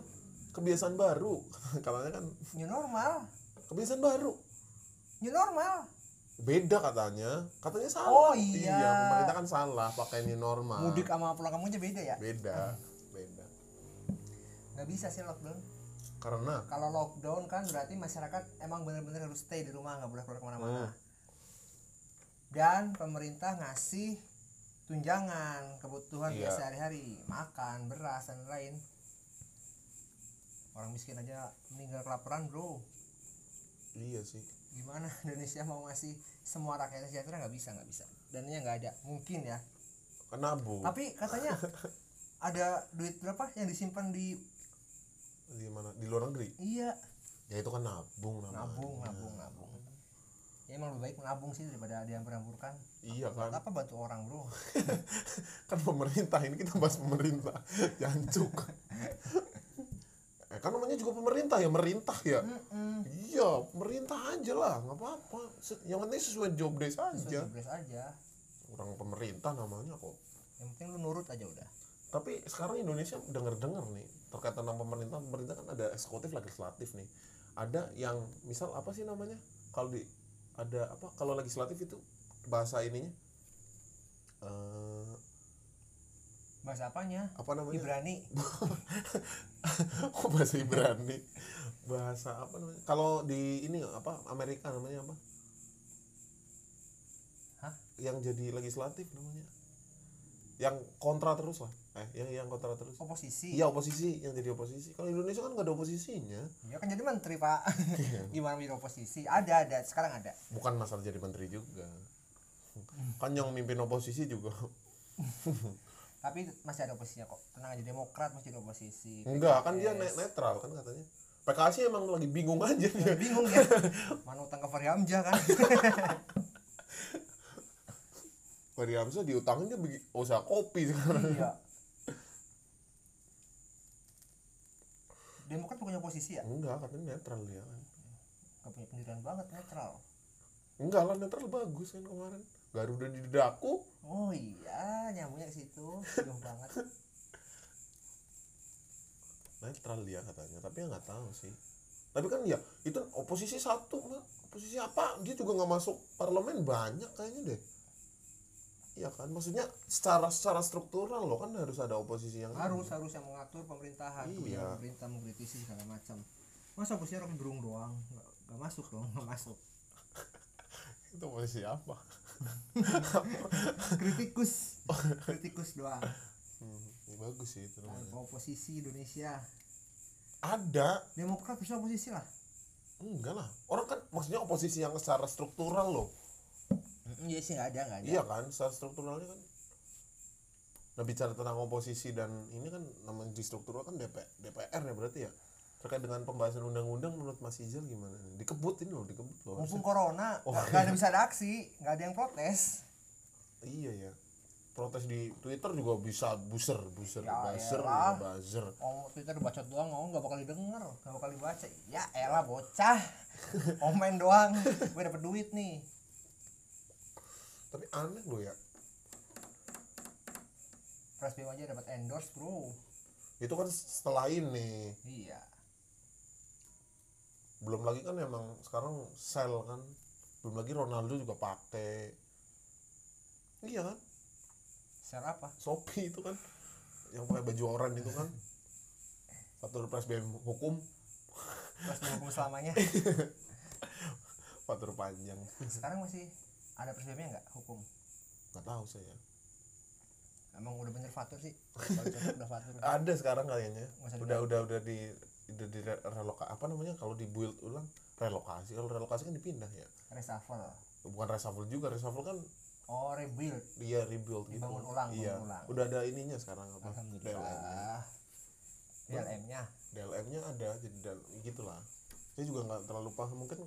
Kebiasaan baru. Katanya kan new normal kebiasaan baru. new normal Beda katanya. Katanya salah. Oh, iya. pemerintah kan salah pakai new normal. mudik sama pulang kampung aja beda ya Beda. Beda. nggak bisa sih lockdown Karena kalau lockdown kan berarti masyarakat emang bener-bener harus stay di rumah nggak boleh keluar ke mana-mana Hmm. dan pemerintah ngasih tunjangan kebutuhan Iya. biasa sehari-hari makan beras dan lain orang miskin aja meninggal kelaparan bro iya sih. Gimana Indonesia mau ngasih semua rakyat sejahtera? Nggak bisa nggak bisa. Dananya nggak ada. Mungkin ya. Kenabu. tapi katanya ada duit berapa yang disimpan di di mana? Di luar negeri? Iya. Ya itu kan nabung namanya. Nabung nabung nabung. Ya emang lebih baik menabung sih daripada ada yang beramburkan iya kan? apa bantu orang bro? Kan pemerintah ini kita bahas pemerintah. Jancuk eh kan namanya juga pemerintah ya merintah ya. Mm-mm. iya pemerintah aja lah nggak apa-apa. Yang penting sesuai job desk aja. Sesuai jobdesk aja. Orang pemerintah namanya kok. Yang penting lu nurut aja udah. Tapi sekarang Indonesia denger-dengar nih terkait tentang pemerintah pemerintah kan ada eksekutif legislatif nih. Ada yang misal apa sih namanya? Kalau di ada apa? Kalau legislatif itu bahasa ininya eh bahasa apanya? Apa namanya? Ibrani. Oh bahasa Ibrani? Bahasa apa namanya? Kalau di ini apa Amerika namanya apa? Hah? yang jadi legislatif namanya. Yang kontra terus lah. Eh yang yang kontra terus. Oposisi. Iya oposisi. Yang jadi oposisi. Kalau Indonesia kan nggak ada oposisinya. Dia kan jadi menteri pak. Iya. gimana menjadi oposisi? Ada ada. Sekarang ada. Bukan masalah jadi menteri juga. Kan yang mimpin oposisi juga tapi masih ada oposisinya kok. Tenang aja demokrat masih ada oposisi enggak kan dia net- netral kan katanya. PKS sih emang lagi bingung aja Ya, dia bingung ya mana utang ke Fahri Hamzah kan. Fahri Hamzah diutangin dia usaha kopi sekarang. Iya. Demokrat punya oposisi ya? Enggak katanya netral dia kan. Gak punya pendirian banget netral. Enggak lah netral bagus kan kemarin Garuda di daku oh iya nyambungnya ke situ. Jauh banget. Netral dia katanya tapi ya nggak tahu sih. Tapi kan ya itu oposisi satu oposisi apa? Dia juga nggak masuk parlemen banyak kayaknya deh. Iya kan? Maksudnya secara secara struktural loh kan harus ada oposisi yang harus harus yang mengatur pemerintahan. Iya. pemerintah mengkritisi segala macam. Masa oposisinya rocky gerung doang? Nggak, nggak masuk dong nggak masuk. Itu oposisi apa kritikus. Kritikus doang. Hmm, ya bagus sih itu namanya. oposisi Indonesia. Ada. Demokrat bisa oposisi lah. Enggak lah. Orang kan maksudnya oposisi yang secara struktural loh. Iya sih nggak ada nggak ada. Iya kan secara strukturalnya kan. Nah bicara tentang oposisi dan ini kan namanya di struktural kan DP, DPR ya berarti ya terkait dengan pembahasan undang-undang menurut Mas Ijal gimana nih? dikebut ini loh dikebut loh. Mumpung corona Oh, nggak nggak ada bisa ada aksi nggak ada yang protes. Iya ya. Protes di Twitter juga bisa buser buser Ya buzzer juga buzzer oh Twitter bacot doang ngomong nggak bakal didengar nggak bakal dibaca. Ya elah bocah. Komen doang. Gue dapet duit nih. Tapi aneh loh ya. Pres BM aja dapat endorse bro. Itu kan setelah ini. Iya belum lagi kan emang sekarang sel kan. Belum lagi Ronaldo juga pakai iya kan? Share apa? Shopee itu kan. Yang pakai baju oranye itu kan. Fatur PSBM hukum. Pres BM hukum selamanya. Fatur panjang. Sekarang masih ada Pres BM nya nggak hukum? Nggak tahu saya. Emang udah bener fatur sih? Udah fatur. Ada sekarang kayaknya. Udah udah udah di udah di reloka apa namanya kalau di build ulang relokasi. Kalau relokasi kan dipindah ya. Reshuffle. Bukan reshuffle juga reshuffle kan oh rebuild. Dia rebuild gitu. Dibangun ulang, iya. bangun ulang. udah ada ininya sekarang apa? DLM alhamdulillah DLM nya DLM nya ada jadi dan gitulah. Saya juga nggak terlalu paham mungkin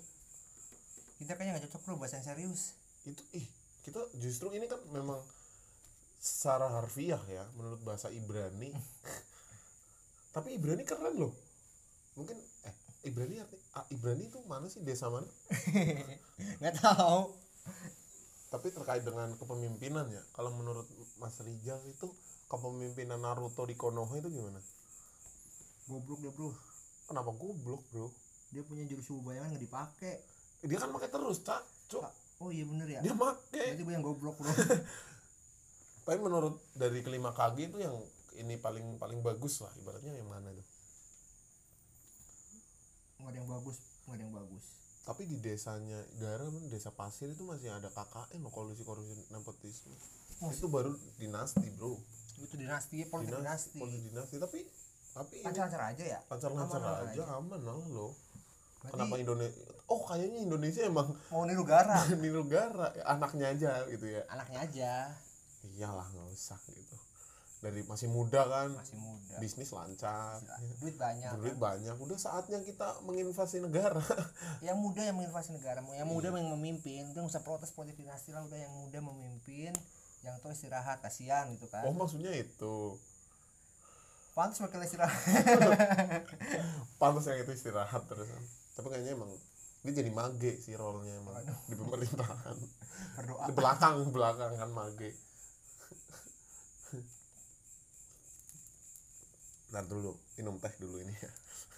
kita kayaknya nggak cocok bro bahasa yang serius. Itu ih kita justru ini kan memang secara harfiah ya menurut bahasa Ibrani. Tapi Ibrani keren loh mungkin eh Ibrani arti ah, Ibrani itu mana sih? Desa mana? Nggak tahu. Tapi terkait dengan kepemimpinan ya kalau menurut Mas Rijal itu kepemimpinan Naruto di Konoha itu gimana? Goblok dia bro. Kenapa goblok bro? Dia punya jurus suhu bayangan nggak dipakai. Dia kan pakai terus cak. Cuk. Oh iya bener ya? Dia pakai. Berarti gue yang goblok bro. Tapi menurut dari kelima kaki itu yang ini paling paling bagus lah ibaratnya yang mana itu nggak ada yang bagus nggak ada yang bagus. Tapi di desanya Gara men, desa pasir itu masih ada KKN loh kolusi kolusi nepotisme. Itu baru dinasti bro. Itu dinasti politik dinasti politik dinasti. Tapi tapi lancar-lancar aja ya? Lancar-lancar Aman-aman aja aman lah loh Berarti kenapa Indonesia oh kayaknya Indonesia emang mau niru gara. Di negara anaknya aja gitu ya. Anaknya aja. Iyalah nggak usah gitu dari masih muda kan. Masih muda. Bisnis lancar. Duit banyak duit banyak. Udah saatnya kita menginvasi negara. Yang muda yang menginvasi negara. Yang muda Iya. yang memimpin. Udah nggak usah protes politik dinasti lah. Udah yang muda memimpin yang tua istirahat. Kasihan gitu kan. Oh maksudnya itu. Pantas wakil istirahat. Pantas yang itu istirahat terus. Tapi kayaknya emang dia jadi mage sih role-nya emang Waduh. di pemerintahan. Berdoa. Di belakang belakang kan mage Ntar dulu minum teh dulu ini. Ya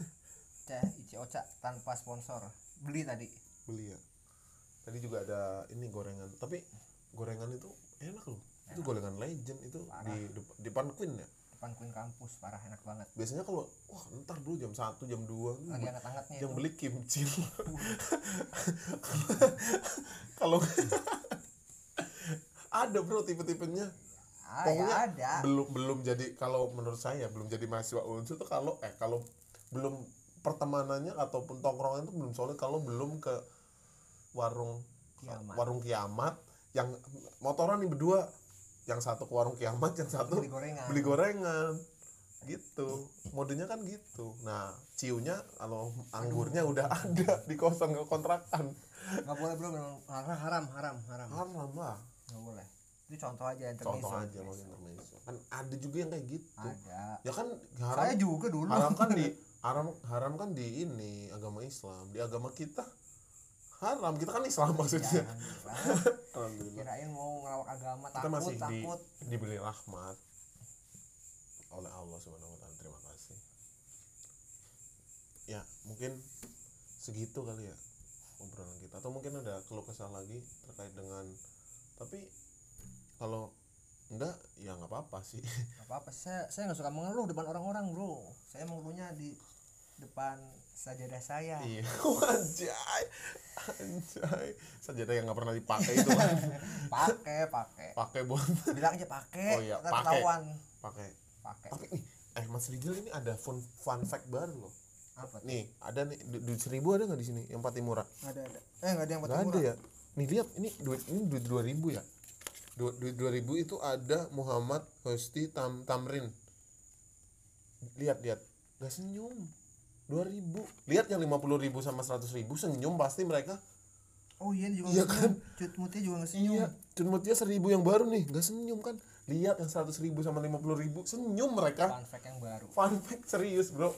teh ici oca tanpa sponsor. Beli tadi. Beli ya. Tadi juga ada ini gorengan tapi gorengan itu enak loh. Itu gorengan legend itu Parah. di dep- depan Queen ya? Depan Queen kampus parah enak banget. Biasanya kalau wah ntar dulu jam 1 jam 2 lagi hangat-hangatnya yang itu. beli kimchi. Kalau ada bro tipe-tipenya ah, ya pokoknya ada. belum belum jadi kalau menurut saya belum jadi mahasiswa unsur tuh kalau eh kalau belum pertemanannya ataupun tongkrongan itu belum solid kalau belum ke warung Kiamat. warung kiamat yang motoran nih berdua yang satu ke warung kiamat yang satu beli gorengan. beli gorengan. Gitu. Modenya kan gitu. Nah ciunya kalau anggurnya udah ada di kosong kontrakan. Nggak boleh bro memang. Haram haram haram haram. Haram lah. Nggak boleh itu contoh aja intermezzo contoh aja mau intermezzo kan ada juga yang kayak gitu. Ada. Ya kan haram saya juga dulu. haram kan di haram haram kan di ini agama Islam. Di agama kita haram. Kita kan Islam ya, maksudnya alhamdulillah. Alhamdulillah. kirain mau ngelawak agama kita takut masih di, takut. diberi rahmat oleh Allah subhanahu wa taala. Terima kasih. Ya mungkin segitu kali ya obrolan kita. Atau mungkin ada keluh kesah lagi terkait dengan tapi kalau enggak ya nggak apa-apa sih. Gak apa-apa. Saya saya nggak suka mengeluh depan orang-orang bro. Saya mengeluhnya di depan sajadah saya. Iya. Anjay. Anjay. Sajadah yang nggak pernah dipakai itu. Pakai pakai. Pakai buat bilang aja pakai Oh iya, pakai. pakai. Pakai. Tapi nih eh Mas Rijal ini ada fun fun fact baru loh. Apa tuh? nih ada nih du- duit seribu ada nggak di sini yang Patimura? Ada ada. Eh nggak ada yang nggak ada ya? Nih lihat ini duit ini duit dua ribu ya Du- duit dua ribu itu ada Muhammad Hosti Tam Tamrin. Lihat lihat. Nggak senyum. Dua ribu. Lihat yang lima puluh ribu sama seratus ribu senyum pasti mereka. Oh iya ini juga Iya nggak senyum. cut mutia juga nggak senyum. Iya Cun Mutia seribu yang baru nih. Nggak senyum kan? Lihat yang seratus ribu sama lima puluh ribu senyum mereka. Fun fact yang baru. Fun fact serius bro.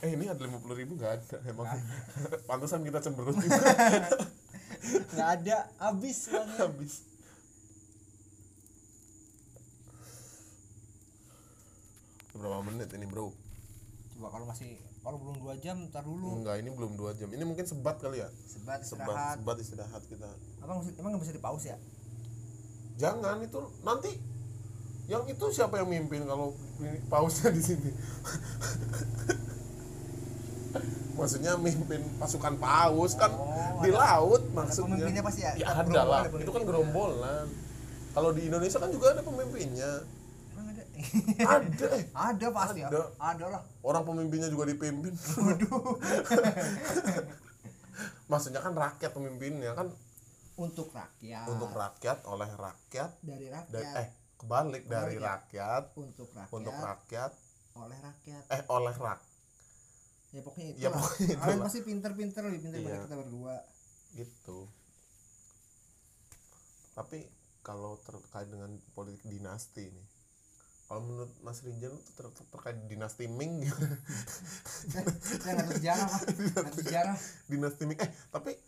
Eh ini ada lima puluh ribu nggak ada emang. Pantesan kita cemberut juga. Nggak ada. Habis. Habis berapa menit ini bro? Coba kalau masih kalau belum dua jam ntar dulu. Enggak ini belum dua jam. Ini mungkin sebat kali ya? Sebat sebat istirahat. sebat istirahat kita. Abang emang nggak bisa di pause ya? Jangan itu nanti. Yang itu siapa yang mimpin kalau pausnya di sini? Maksudnya mimpin pasukan paus kan Oh, di ada- laut ada maksudnya. pemimpinnya pasti ya? Ya Ada ada lah. ada itu kan gerombolan. Kalau di Indonesia kan juga ada pemimpinnya ada. Ada eh ada pasti ya. Ada. ada lah. Orang pemimpinnya juga dipimpin. Maksudnya kan rakyat pemimpinnya kan untuk rakyat. Untuk rakyat oleh rakyat. Dari rakyat. eh kebalik dari ya? rakyat. Untuk rakyat. Untuk rakyat. Oleh rakyat. Eh oleh rak. Ya pokoknya itu Ya, pokoknya kalian pasti pinter-pinter lebih pinter Iya. kita berdua. Gitu. Tapi kalau terkait dengan politik dinasti nih kalau menurut Mas Rinjan itu ter- ter- terkait dinasti Ming saya nggak tahu sejarah tahu sejarah dinasti Ming. Eh tapi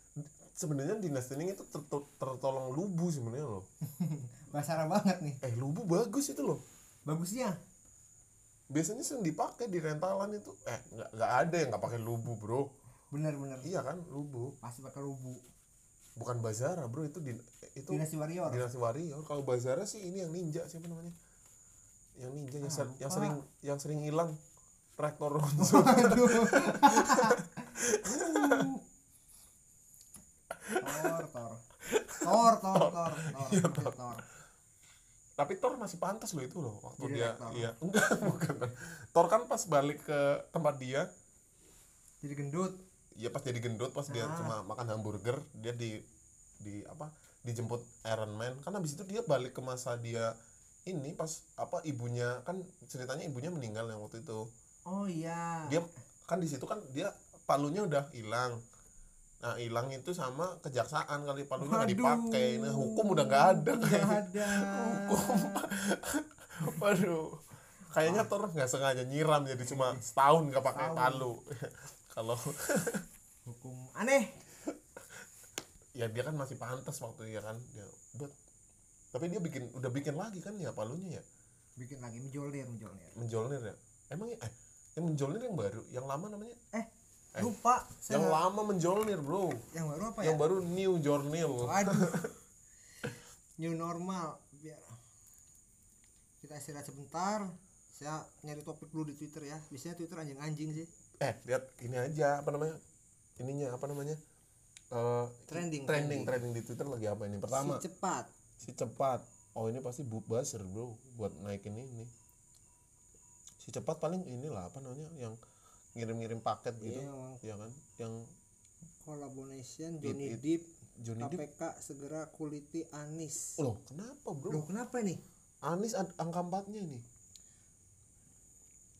sebenarnya dinasti Ming itu ter- ter- tertolong lubu sebenarnya loh. Basara banget nih. Eh lubu bagus itu loh. Bagusnya? Biasanya sering dipakai di rentalan itu. Eh nggak nggak ada yang nggak pakai lubu bro. Bener-bener iya kan lubu. Pasti pakai lubu. Bukan bazara bro. Itu din- itu dinasti warrior. Dinasti warrior. Kalau bazara sih ini yang ninja siapa namanya yang ninja yang, Ah, ser- yang sering yang sering hilang rektor Ronzo. Tor, Tor. Tor, Tor, Tor, Iya, Tor, Tor. Tor. tapi Thor masih pantas loh itu loh waktu Jadi dia rektor. iya enggak bukan Thor kan pas balik ke tempat dia Jadi gendut. ya pas jadi gendut pas dia Ah. cuma makan hamburger dia di di apa dijemput Iron Man kan habis itu dia balik ke masa dia ini pas apa ibunya kan ceritanya ibunya meninggal yang waktu itu. Oh iya. dia kan di situ kan dia palunya udah hilang. Nah hilang itu sama kejaksaan kali palunya nggak dipakai. Nah hukum udah nggak ada Nggak kayaknya. ada. hukum. Waduh. Kayaknya Thor nggak sengaja nyiram jadi cuma setahun nggak pakai palu. Kalau Hukum. Aneh. ya dia kan masih pantas waktu ya kan? Dia buat tapi dia bikin udah bikin lagi kan ya palunya ya Bikin lagi menjolir, menjolir. menjolnir ya emang ya eh yang menjolnir yang baru yang lama namanya Eh, Eh, lupa. Saya yang lama menjolnir bro yang baru apa ya? yang baru new Waduh. New normal biar kita istirahat sebentar. Saya nyari topik dulu di Twitter ya. Biasanya Twitter anjing-anjing sih. eh lihat ini aja apa namanya ininya apa namanya Eh, Trending, trending trending. trending di twitter lagi apa ini pertama Si cepat. Si cepat. Oh ini pasti bu buzzer bro buat naikin ini. Si cepat paling inilah apa namanya yang ngirim-ngirim paket gitu. Iya, ya kan? Yang collaboration It- Johnny it- Johnny Depp? KPK segera kuliti Anis. loh kenapa bro? Loh, kenapa nih? Anis angka empatnya ini.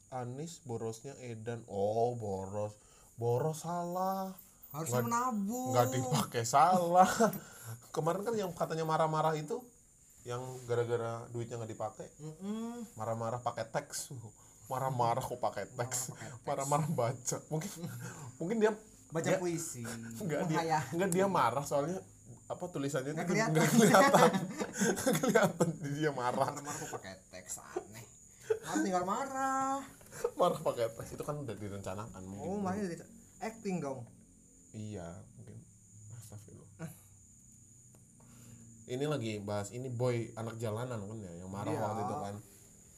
Anis borosnya Edan. Oh boros. Boros salah. Harusnya Nggak- menabung. nggak dipakai salah kemarin kan yang katanya marah-marah itu yang gara-gara duitnya nggak dipakai Mm-mm. marah-marah pakai teks marah-marah kok pakai teks marah-marah baca mungkin mungkin dia Baca dia- puisi. enggak dia enggak dia marah soalnya apa tulisannya Nggak itu kelihatan. nggak kelihatan kelihatan dia marah Marah-marah kok pakai teks aneh. Marah tinggal marah. marah pakai teks itu kan udah direncanakan mungkin Oh, dari acting dong. iya mungkin astagfirullah ini lagi bahas ini boy anak jalanan kan ya yang marah Iya. waktu itu kan.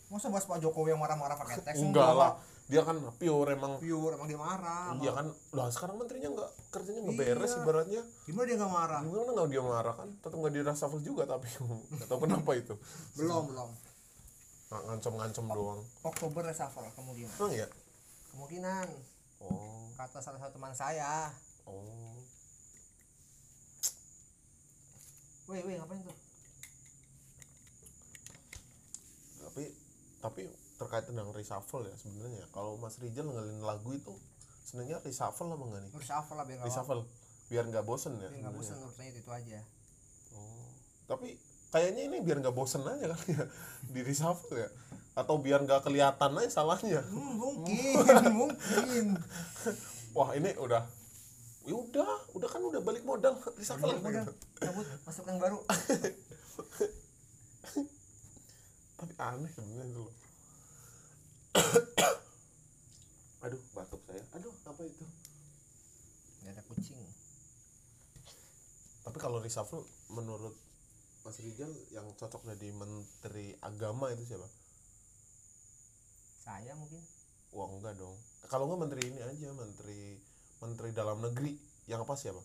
Masa bahas Pak Jokowi yang marah-marah pakai teks? Enggak lah. dia kan pure emang. Pure emang dia marah iya kan. Lah sekarang menterinya nggak kerjanya nggak Iya. beres ibaratnya. Gimana dia nggak marah? Gimana nggak dia marah kan? Tetap nggak di reshuffle juga tapi nggak tahu kenapa itu. Belum belum. Ng- ngancem-ngancem doang. Oktober reshuffle kemungkinan. Emang ya kemungkinan. Oh. Kata salah satu teman saya. Oh weh weh ngapain tuh? Tapi tapi terkait dengan reshuffle ya sebenarnya. Kalau Mas Rizal ngelin lagu itu sebenarnya reshuffle apa enggak nih? Reshuffle lah biar nggak reshuffle. Biar nggak bosen ya biar nggak bosan urusannya itu, itu aja. Oh. Tapi kayaknya ini biar nggak bosen aja kan ya di reshuffle ya. Atau biar nggak kelihatan aja salahnya. Hmm, mungkin mungkin. Wah ini udah ya udah udah kan udah balik modal reshuffle udah gitu. cabut masuk yang baru Tapi aneh sebenarnya itu loh. Aduh batuk saya. Aduh apa itu? nggak ada kucing Tapi kalau reshuffle menurut Mas Rizal yang cocok jadi menteri agama itu siapa? saya mungkin Wah enggak dong. Kalau enggak menteri ini aja, menteri menteri dalam negeri yang pas siapa?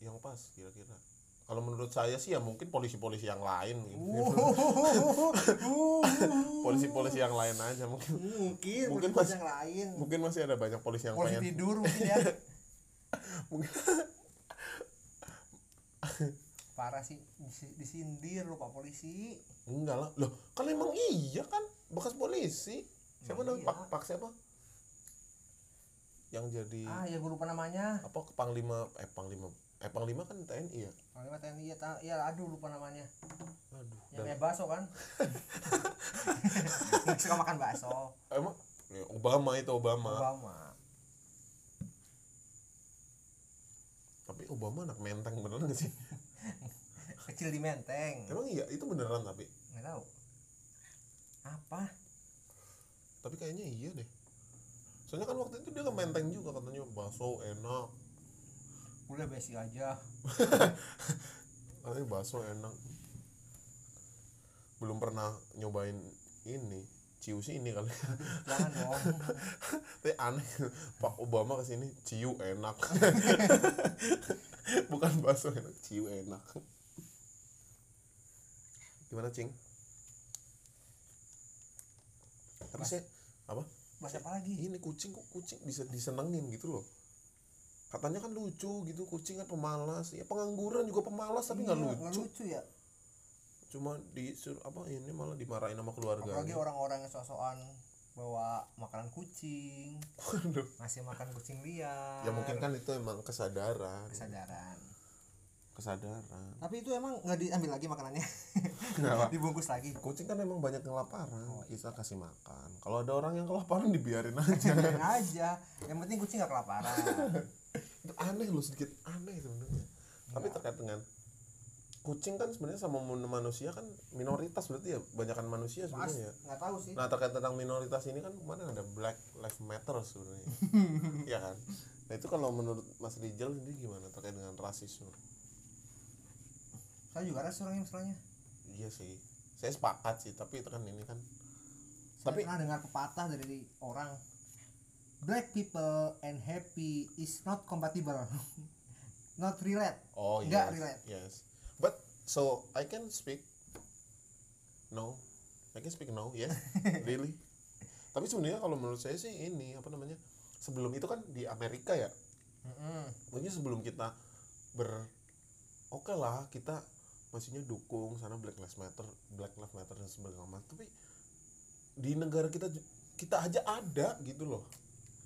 Yang pas kira-kira. Kalau menurut saya sih ya mungkin polisi-polisi yang lain gitu. Polisi-polisi yang lain aja mungkin. mungkin Mungkin polisi mas- yang lain Mungkin masih ada banyak polisi yang polisi pengen tidur mungkin ya Mungkin. parah sih disi- disindir lo pak polisi enggak lah. Loh, kan emang iya kan bekas polisi. Siapa namanya? iya. Pak Pak siapa? Yang jadi ah ya gue lupa namanya apa panglima eh panglima eh panglima kan TNI ya. Panglima TNI ya, ta- ya aduh lupa namanya Aduh. yang kayak bakso kan suka makan bakso emang ya, Obama itu Obama. Obama tapi Obama anak menteng beneran gak sih kecil di menteng emang iya itu beneran tapi nggak tahu apa tapi kayaknya iya deh. Soalnya kan waktu itu dia ke menteng juga katanya bakso enak. Udah basic aja. Katanya bakso enak. Belum pernah nyobain ini ciu sih ini kali. Jangan dong. Tapi aneh Pak Obama ke sini ciu enak. Bukan bakso enak ciu enak. Gimana cing? Tapi saya apa? Bahas apa lagi? Ini kucing kok kucing bisa disenengin gitu loh. Katanya kan lucu gitu kucing kan pemalas. Ya pengangguran juga pemalas tapi nggak Iya, lucu. nggak lucu ya. Cuma disuruh apa ini malah dimarahin sama keluarga apalagi orang-orang yang sosokan bawa makanan kucing. Waduh. ngasih makan kucing liar. Ya mungkin kan itu emang kesadaran. Kesadaran kesadaran. Tapi itu emang nggak diambil lagi makanannya. Kenapa? dibungkus lagi. Kucing kan emang banyak kelaparan Oh, kita kasih makan. Kalau ada orang yang kelaparan dibiarin aja. Biarin aja. Yang penting kucing nggak kelaparan. Itu aneh loh sedikit aneh sebenarnya. Tapi Enggak. terkait dengan kucing kan sebenarnya sama manusia kan minoritas berarti ya banyakan manusia sebenarnya. ya. nggak tahu sih. Nah terkait tentang minoritas ini kan kemarin ada Black Lives Matter sebenarnya, ya kan? Nah itu kalau menurut Mas Rizal sendiri gimana terkait dengan rasisme? Saya juga ras orangnya misalnya Iya sih, saya sepakat sih, tapi itu kan ini kan, saya Tapi- pernah dengar pepatah dari orang black people and happy is not compatible. Not relate. Oh Nggak yes, relate. yes. But so I can speak, no, I can speak no, yes, really. Tapi sebenarnya kalau menurut saya sih ini apa namanya, sebelum itu kan di Amerika ya, maksudnya sebelum kita ber oke lah kita maksudnya dukung sana Black Lives Matter Black Lives Matter dan sebagainya. Tapi di negara kita kita aja ada gitu loh.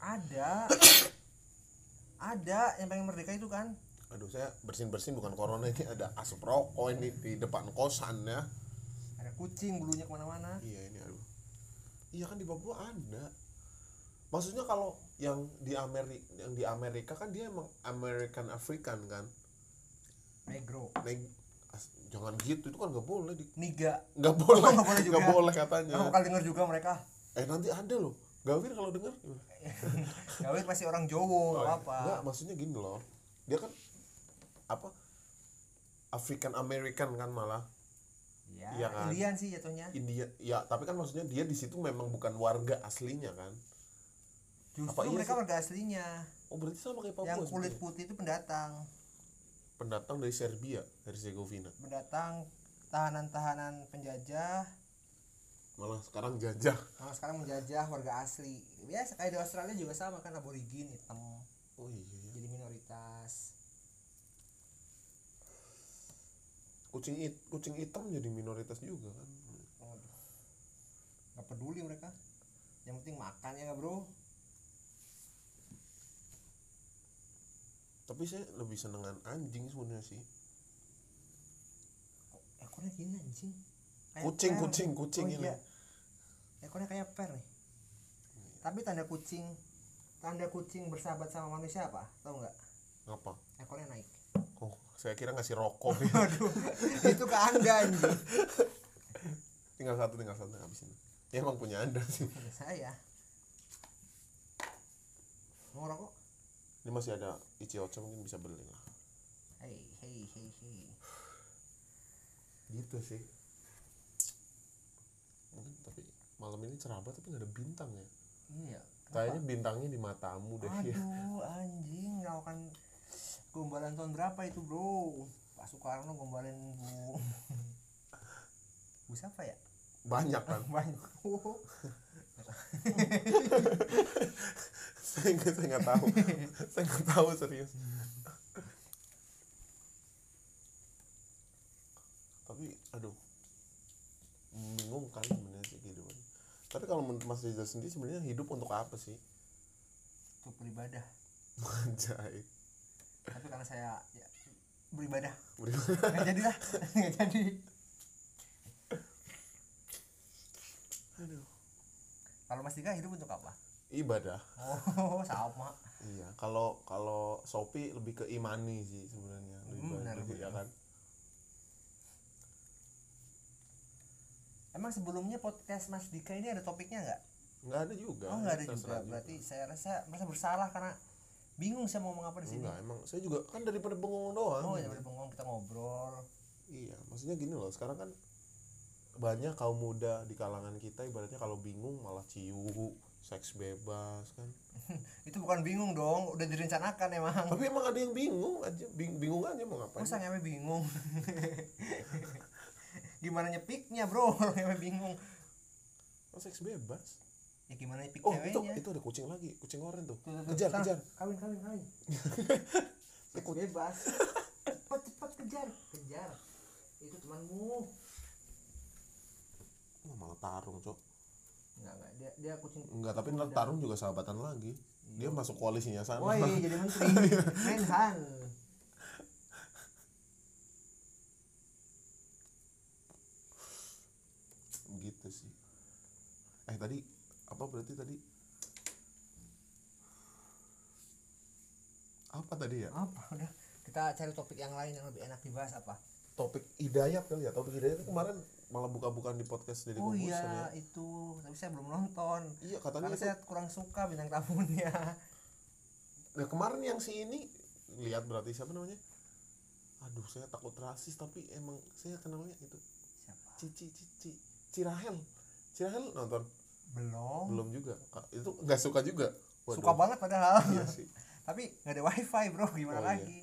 Ada. Ada yang pengen merdeka itu kan? Aduh saya bersin bersin bukan corona ini ada asap rokok ini di depan kosan ya. Ada kucing bulunya ke mana-mana. Iya ini aduh. Iya kan di Papua ada. Maksudnya kalau yang di Amerika yang di Amerika kan dia emang American African kan? Negro. Neg- jangan gitu itu kan nggak boleh di niga. Nggak boleh. Nggak boleh juga. nggak boleh katanya. Kamu bakal denger juga mereka. Eh nanti ada loh. Gawir kalau denger? Gawir pasti orang Jowo Oh, nggak apa Nggak, maksudnya gini loh. Dia kan apa African American kan malah. Ya Iya kan? Indian sih jatuhnya. India ya tapi kan maksudnya dia di situ memang bukan warga aslinya kan? Justru Apa iya mereka sih? warga aslinya. Oh berarti sama kayak Papua yang kulit sebenarnya. putih itu pendatang pendatang dari Serbia dari Herzegovina pendatang tahanan-tahanan penjajah malah sekarang jajah Nah, sekarang menjajah warga asli. Biasa kayak di Australia juga sama kan aborigin hitam oh iya ya. jadi minoritas. kucing it, kucing hitam jadi minoritas juga kan Waduh. Gak peduli mereka. Yang penting makan ya bro. Tapi saya lebih senengan anjing sebenarnya sih Ekornya gini anjing. Kayak kucing per. kucing kucing Oh, ini iya. Ekornya kayak per nih. Tapi tanda kucing tanda kucing bersahabat sama manusia apa? Tahu nggak? ngapa Ekornya naik. oh saya kira ngasih rokok Waduh, itu ke anda anjing. tinggal satu tinggal satu habisin ya emang punya anda sih saya. Mau rokok? Ini masih ada Ichiocha mungkin bisa beli lah Hei, hei, hei, hei. gitu sih mungkin tapi malam ini cerah banget tapi nggak ada bintang ya Iya. kayaknya bintangnya di matamu deh ya Aduh, anjing, kan gombalan tahun berapa itu, Bro? Pak Soekarno gombalin Bu. Bu siapa ya? banyak kan Banyak. Saya nggak saya nggak tahu. Saya nggak tahu serius. Tapi aduh. Bingung kan sebenarnya sih kehidupan. Tapi kalau menurut Mas Rizal sendiri sebenarnya hidup untuk apa sih? Untuk beribadah. Anjay. Tapi karena saya ya, beribadah, Beribadah. nggak jadi lah, nggak jadi. aduh Kalau Mas Dika hidup untuk apa? ibadah Oh, sama. iya kalau kalau Shopee lebih ke imani sih sebenarnya lebih Hmm, benar, ya kan Emang sebelumnya podcast Mas Dika ini ada topiknya nggak? nggak ada juga Oh, nggak ada juga. Berarti saya rasa merasa bersalah karena bingung saya mau ngomong apa di sini. enggak emang saya juga kan daripada bengong doang Oh, ya udah bengong kita ngobrol. Iya, maksudnya gini loh, sekarang kan banyak kaum muda di kalangan kita ibaratnya kalau bingung malah ciu, seks bebas kan. Itu bukan bingung dong, udah direncanakan emang. Tapi emang ada yang bingung aja, bing- bingung aja mau ngapain. Masa ngewe bingung? gimana nyepiknya bro ngewe bingung? Oh, seks bebas. Ya gimana nyepik Oh, itu ceweknya? itu ada kucing lagi, kucing oranye tuh. Tuh, tuh, tuh. Kejar, Sana, kejar. Kawin, kawin, kawin. Seks bebas. Cepat, cepat kejar, kejar. Itu temanmu. Oh, tarung, Cok. Enggak, enggak. Dia dia kucing. Enggak, tapi ntar tarung juga sahabatan lagi. Dia masuk koalisinya sana. Woi, jadi menteri. Menhan. gitu sih. Eh tadi apa berarti tadi? Apa tadi ya? Apa udah? Kita cari topik yang lain yang lebih enak dibahas apa? topik hidayat kali ya topik hidayat itu kemarin malah buka-bukaan di podcast dari Oh iya, ya itu. Tapi saya belum nonton. iya katanya Karena itu saya kurang suka bintang tamunya. nah kemarin yang si ini lihat berarti siapa namanya aduh saya takut rasis tapi emang saya kenalnya itu Siapa? Cici Cici Cirahel Cirahel nonton Belum. belum juga itu nggak suka juga Waduh. Suka banget padahal. iya sih Tapi nggak ada wifi bro, gimana Oh, iya. lagi?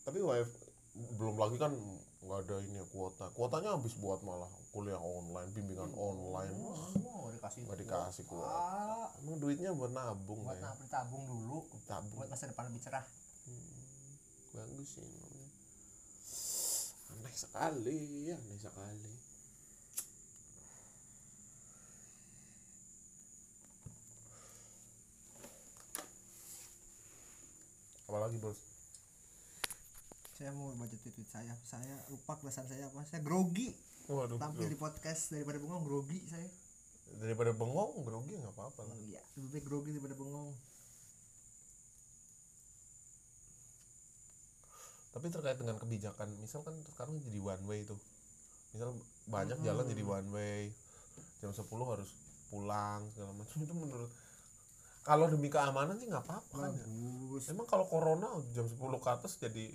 tapi wifi belum lagi kan nggak ada ini ya kuota. Kuotanya habis buat malah kuliah online bimbingan online. Wah, dikasih. nggak dikasih kuota. Emang duitnya buat nabung buat ya? nabung tabung dulu. tabung Buat masa depan lebih cerah. Hmm, bagus sih namanya. Aneh sekali ya aneh sekali. Apalagi bos Saya mau baca tweet saya. Saya lupa kelasan saya apa. Saya grogi. waduh Tampil bro. di podcast daripada bengong grogi saya. daripada bengong grogi nggak apa-apa lah iya, lebih baik grogi daripada bengong. tapi terkait dengan kebijakan misal kan sekarang jadi one way tuh misal banyak Mm-mm. jalan jadi one way jam 10 harus pulang segala macam itu menurut kalau demi keamanan sih nggak apa-apa kan ya. Emang kalau corona jam 10 ke atas jadi.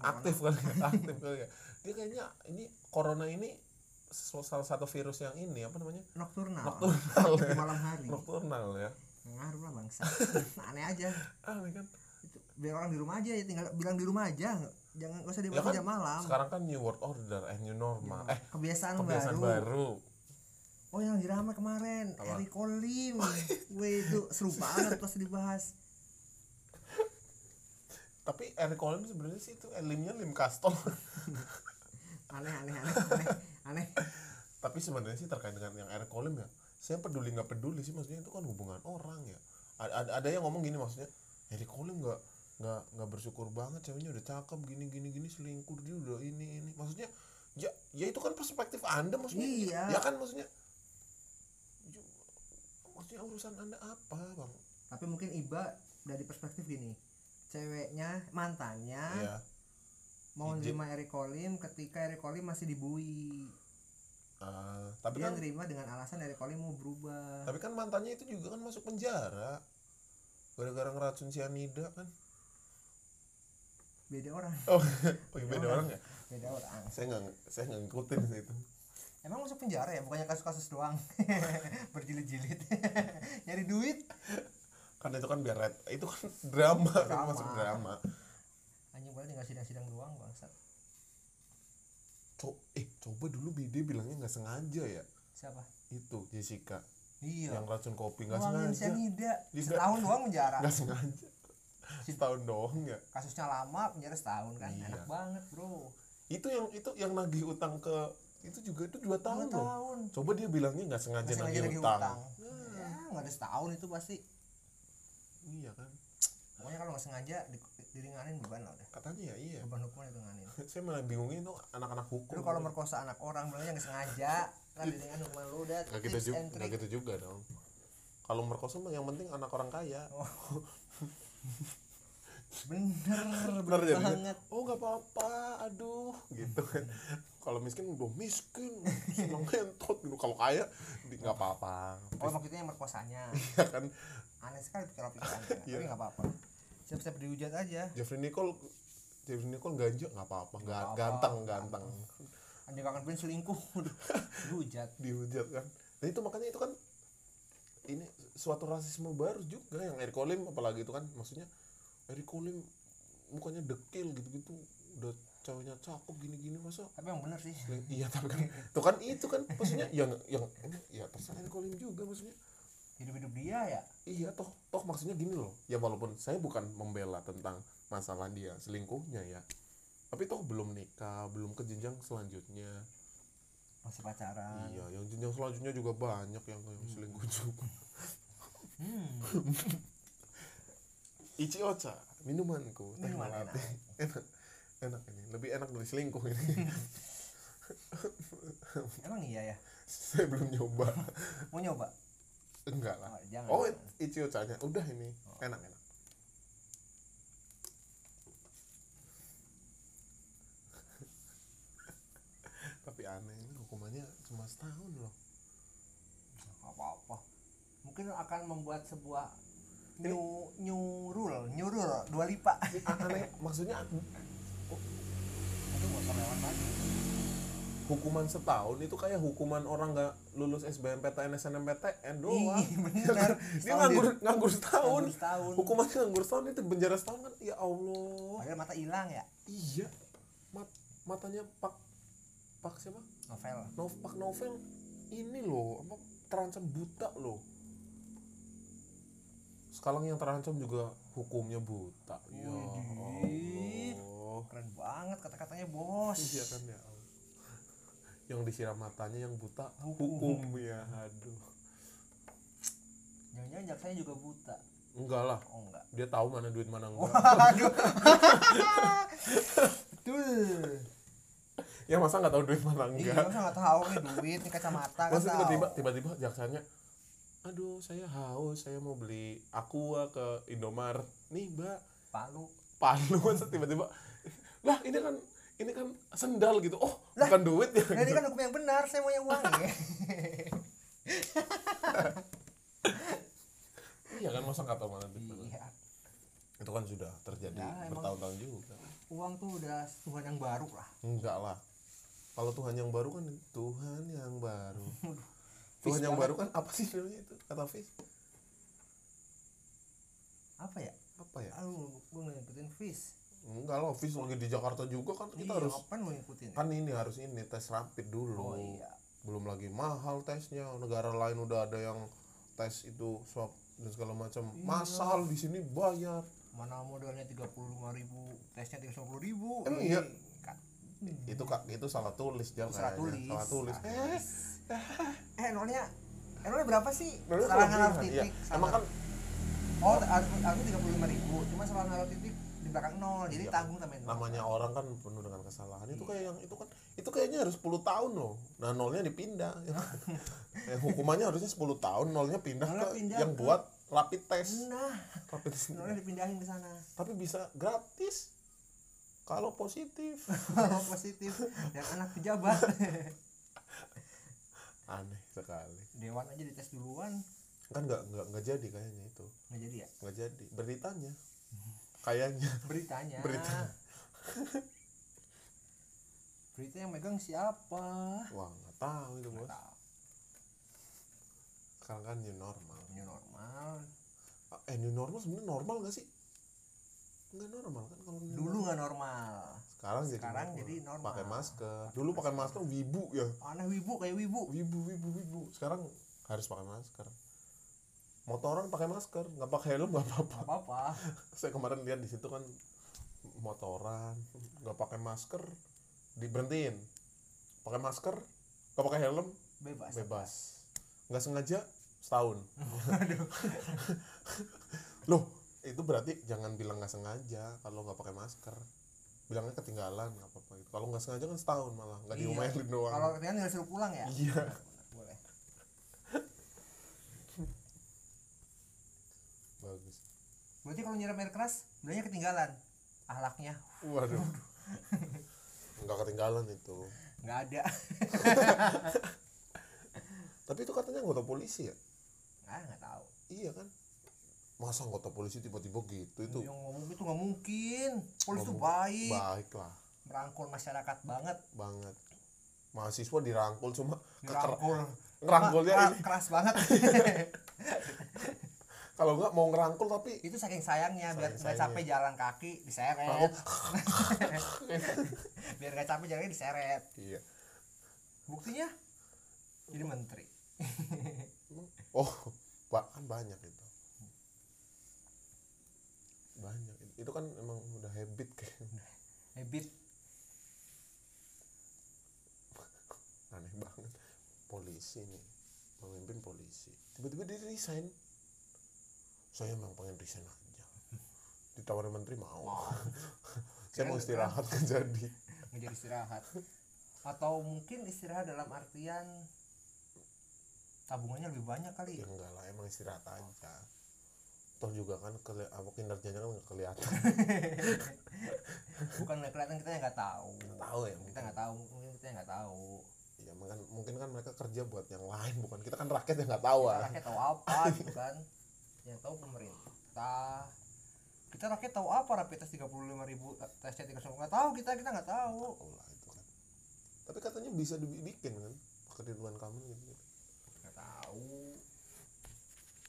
Aktif kali ya aktif kali ya dia kayaknya ini corona ini salah satu virus yang ini apa namanya Nokturnal. Nokturnal Di ya. malam hari. nocturnal ya Ngaruh lah bangsa. Aneh aja. aneh kan Itu, biar orang di rumah aja ya tinggal bilang di rumah aja. Jangan nggak usah ya dibawa kan jam malam. sekarang kan new world order eh new normal eh kebiasaan, kebiasaan baru. baru Oh yang dirama kemarin Apa? Eric Olim. Wih itu seru banget pas dibahas. Tapi Eric Olim sebenarnya sih itu eh, limnya lim custom Aneh aneh aneh aneh aneh. tapi sebenarnya sih terkait dengan yang Eric Olim ya saya peduli nggak peduli sih maksudnya itu kan hubungan orang ya ada, ada, ada yang ngomong gini maksudnya Eric Olim nggak nggak nggak bersyukur banget ceweknya udah cakep gini gini gini selingkuh dia udah ini ini maksudnya ya ya itu kan perspektif anda maksudnya Iya. ya kan maksudnya ya, maksudnya urusan anda apa bang Tapi mungkin Iba dari perspektif gini. Ceweknya mantannya ya mau nerima Eric ketika Eric masih dibui. Ah, tapi Dia kan nerima dengan alasan Eric Olim mau berubah. tapi kan mantannya itu juga kan masuk penjara gara-gara ngeracun cyanida kan Beda orang, oh, oh iya, beda orang ya beda orang. saya nggak saya nggak ngikutin itu Emang masuk penjara ya, bukannya kasus-kasus doang. Berjilid-jilid. Nyari duit. Kan itu kan biar red itu kan drama, kan Drama. masuk drama Anjing boleh tinggal sidang-sidang doang bangsat. Co eh coba dulu BD bilangnya nggak sengaja ya Siapa? itu Jessica Iya. yang racun kopi nggak sengaja cyanida. Iya. Setahun doang penjara. nggak sengaja setahun doang ya Kasusnya lama, penjara setahun kan. Iya. Enak banget, Bro. itu yang itu yang nagih utang ke itu juga itu dua tahun Dua loh tahun. coba dia bilangnya nggak sengaja nagih nagih utang, utang. Nah, Ya, nggak ada setahun itu pasti. Iya kan. Pokoknya kalau nggak sengaja di, diringanin beban lah udah. katanya ya iya. Beban hukuman diringanin. saya malah bingungin tuh anak-anak hukum. Lu kalau merkosa anak orang bilangnya nggak sengaja, kan diringan hukuman lu udah. nggak gitu juga nggak gitu juga dong. Kalau merkosa mah yang penting anak orang kaya. Bener, bener bener jadinya banget. oh nggak apa-apa. Aduh gitu kan kalau miskin udah miskin senang ngentot gitu kalau kaya di- nggak apa-apa Oh maksudnya yang merkosanya. ya kan Aneh sekali pikiran-pikiran. Iya. Tapi nggak apa-apa. Siap-siap dihujat aja. Jeffrey Nicole Jeffrey Nicole ganja nggak apa-apa nggak Nggak ganteng ganteng Anjing kangen pengen selingkuh. dihujat. dihujat kan nah itu makanya itu kan ini suatu rasisme baru juga yang Eric Olim apalagi itu kan maksudnya Eric Olim mukanya dekil gitu-gitu udah ceweknya cakep gini-gini masa Tapi yang bener sih. Seling- iya tapi kan? Itu kan itu kan maksudnya yang yang ya terserah Eric Olim juga maksudnya. Hidup-hidup dia ya. iya toh toh maksudnya gini loh. Ya walaupun saya bukan membela tentang masalah dia selingkuhnya ya. Tapi toh belum nikah belum ke jenjang selanjutnya. Masih pacaran. iya yang jenjang selanjutnya juga banyak yang yang selingkuh juga. Hmm. Ichi Ocha minumanku teh Minuman melati. enak enak ini lebih enak dari selingkuh ini Emang iya ya. saya belum nyoba Mau nyoba? enggak lah Oh, jangan. oh. Ichi Ocha-nya udah ini enak enak tapi aneh ini hukumannya cuma setahun loh apa-apa. Mungkin akan membuat sebuah new new rule, new rule dua lipa. Ini aneh maksudnya Itu motor lewat lagi. hukuman setahun itu kayak hukuman orang nggak lulus SBMPTN SNMPTN doang Ih, bener. dia Setahun nganggur dia- nganggur setahun nganggur setahun. hukumannya nganggur setahun itu penjara setahun kan ya Allah Padahal mata hilang ya. iya mat matanya pak pak siapa Novel. Nov pak novel ini loh apa terancam buta loh sekarang yang terancam juga hukumnya buta ya Widih. Keren banget kata-katanya bos. iya kan ya yang disiram matanya yang buta Hukum. hukum ya aduh Jangan-jangan jaksanya juga buta. enggak lah Oh enggak. dia tahu mana duit mana enggak Waduh. Betul. ya masa nggak tahu duit mana Iya, enggak masa nggak tahu nih duit, nih kacamata kan masa tiba-tiba tiba-tiba jaksanya aduh saya haus saya mau beli aqua ke Indomaret nih mbak Palu. palu masa tiba-tiba lah ini kan ini kan sendal gitu. Oh Lah, bukan duit ya. Nah, ini kan hukum yang benar, saya mau yang uangnya. iya kan masa tahu mana iya. itu kan sudah terjadi Ya, emang. bertahun-tahun juga. uang tuh udah Tuhan yang baru lah. Enggak lah. Kalau Tuhan yang baru kan Tuhan yang baru. Tuhan yang baru kan apa sih namanya itu? Kata Fis? Apa ya? Apa ya? Aduh gue ngikutin fish enggak lah Fis lagi di Jakarta juga kan kita iya, harus kapan gue ngikutin? kan ini harus ini tes rapid dulu. Oh iya. Belum lagi mahal tesnya negara lain udah ada yang tes itu swab dan segala macam. Iya. masal di sini bayar. Mana modalnya tiga puluh lima ribu tesnya tiga puluh ribu. Emang iya? kan itu kak itu salah tulis salah tulis. salah tulis. Salah eh tulis. eh nolnya eh nolnya berapa sih? Salah kelebihan, naruh iya. titik emang kan oh harus tiga puluh lima ribu cuma salah naruh titik belakang nol jadi Iya. tanggung tambahin nol. namanya orang kan penuh dengan kesalahan. Itu Iya. kayak yang itu kan itu kayaknya harus 10 tahun loh. Nah nolnya dipindah. Eh, hukumannya harusnya 10 tahun nolnya pindah Nolnya ke pindah yang ke- buat rapid test. Nah rapid test. nolnya dipindahin ke sana. Tapi bisa gratis. Kalau positif. Positif dan anak pejabat. Aneh sekali. Dewan aja dites duluan. Kan nggak nggak nggak jadi kayaknya itu. Nggak jadi ya? Nggak jadi. Beritanya kayaknya. Beritanya. Berita. berita yang megang siapa? Wah nggak tahu itu bos. tahu. Sekarang kan new normal. New normal. Eh new normal sebenarnya normal nggak sih? Nggak normal kan kalau dulu normal. nggak normal. Sekarang, sekarang jadi jadi normal. normal. pakai masker. Dulu pakai masker wibu ya. Aneh wibu kayak wibu. Wibu wibu wibu. Sekarang harus pakai masker motoran pakai masker nggak pakai helm nggak apa-apa. Nggak apa-apa. Saya kemarin lihat di situ kan motoran nggak pakai masker diberhentiin. Pakai masker nggak pakai helm bebas. bebas. Nggak sengaja setahun. Loh itu berarti jangan bilang nggak sengaja kalau nggak pakai masker. Bilangnya ketinggalan nggak apa-apa gitu. kalau nggak sengaja kan setahun malah nggak Iya. diomelin doang. Kalau kalian nggak suruh pulang ya? Iya boleh bagus berarti kalau nyiram air keras bilangnya ketinggalan ahlaknya. Waduh. Nggak ketinggalan itu. Nggak ada. Tapi itu katanya anggota polisi ya? Nggak nggak tahu. Iya kan? Masa anggota polisi tiba-tiba gitu itu? Yang ngomong itu nggak mungkin. Polisi tuh Ngomong- baik baik. lah merangkul masyarakat banget. Banget. Mahasiswa dirangkul cuma dirangkul. ngerangkulnya keras banget kalau nggak mau ngerangkul tapi itu saking sayangnya biar nggak capek jalan kaki diseret. Rangkul. biar nggak capek jalannya diseret. Iya. Buktinya jadi menteri. Oh ba- kan banyak itu. Banyak. Itu kan emang udah habit kayak habit. Aneh banget. Polisi nih pemimpin polisi. Tiba-tiba dia resign saya emang pengen resign aja. Ditawarin menteri mau. Saya mau istirahat kan. jadi. Menjadi istirahat. Atau mungkin istirahat dalam artian tabungannya lebih banyak kali? Ya enggak lah emang istirahat aja. Toh juga kan keli- apa kinerjanya kan nggak kelihatan. Bukan nggak kelihatan kita yang nggak tahu. Tahu ya kita mungkin nggak tahu mungkin kita nggak tahu. Ya mungkin mungkin kan mereka kerja buat yang lain bukan kita kan rakyat yang nggak tahu kita ah rakyat tahu apa gitu kan yang tahu pemerintah. Kita rakyat tahu apa rapid test tiga puluh lima ribu tesnya tiga nggak tahu kita kita nggak tahu. Lah itu kan. Tapi katanya bisa dibikin kan pakai Ridwan Kamil gitu, nggak tahu.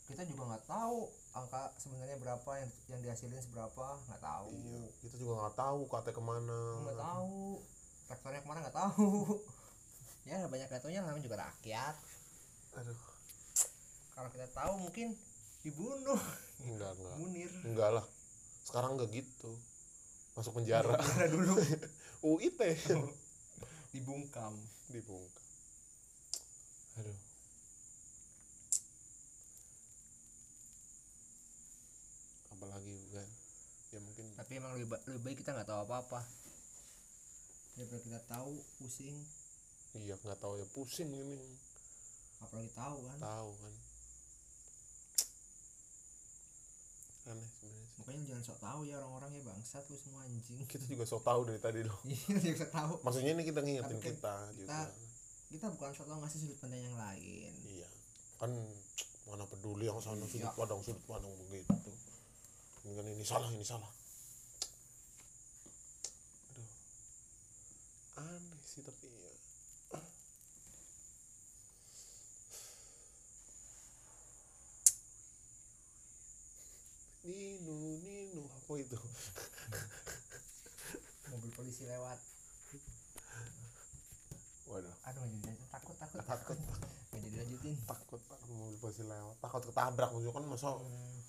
Kita juga nggak tahu angka sebenarnya berapa yang yang dihasilin seberapa nggak tahu. Iya kita juga nggak tahu kata ke mana. Nggak tahu. Rektornya ke mana nggak tahu. Ya banyak rektornya namanya juga rakyat. Aduh. Kalau kita tahu mungkin dibunuh. Enggak enggak. Munir. Enggak lah. Sekarang enggak gitu. Masuk penjara. Penjara dulu. UIT dibungkam. Dibungkam. Aduh. Apalagi kan ya mungkin tapi emang lebih, ba- lebih baik kita nggak tahu apa-apa. Daripada kita tahu pusing. Iya nggak tahu ya pusing ini. Apalagi tahu kan. Tahu kan aneh sebenarnya makanya jangan sok tahu ya orang-orang ya bangsat lu semua anjing. Kita juga sok tahu dari tadi loh. Iya sok tahu. Maksudnya ini kita ngingetin kan kita, kita juga. kita bukan sok tahu ngasih sudut pandang yang lain. Iya. Kan mana peduli yang sana iya. sudut pandang sudut pandang begitu. Ini kan ini salah ini salah. Aduh. Aneh sih tapi mobil polisi lewat. Waduh. Aduh jadi takut takut. Takut nggak jadi lanjutin takut takut mobil polisi lewat. Takut ketabrak maksudnya kan masa Hmm,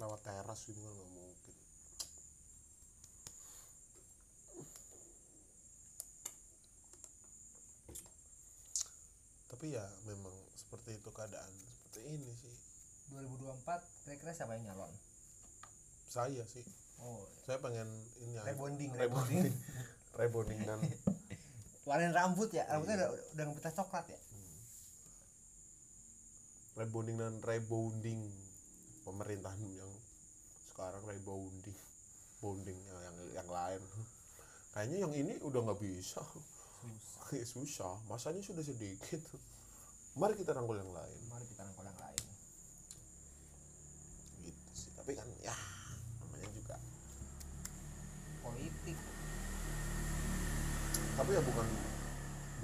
lewat teras gitu kan nggak mungkin. Tapi ya memang seperti itu keadaan seperti ini sih. 2024 kira-kira siapa yang nyalon? Saya sih oh saya pengen ini rebonding rebonding. rebonding. Dan warnain rambut ya rambutnya Iya. udah udah ngebetas coklat ya? Rebonding dan rebounding. Pemerintahan yang sekarang rebounding. Bonding yang yang, yang lain. Kayaknya yang ini udah nggak bisa. Susah. Susah. Masanya sudah sedikit. Mari kita rangkul yang lain. Mari kita rangkul yang lain. Gitu sih. Tapi kan ya politik. Tapi ya bukan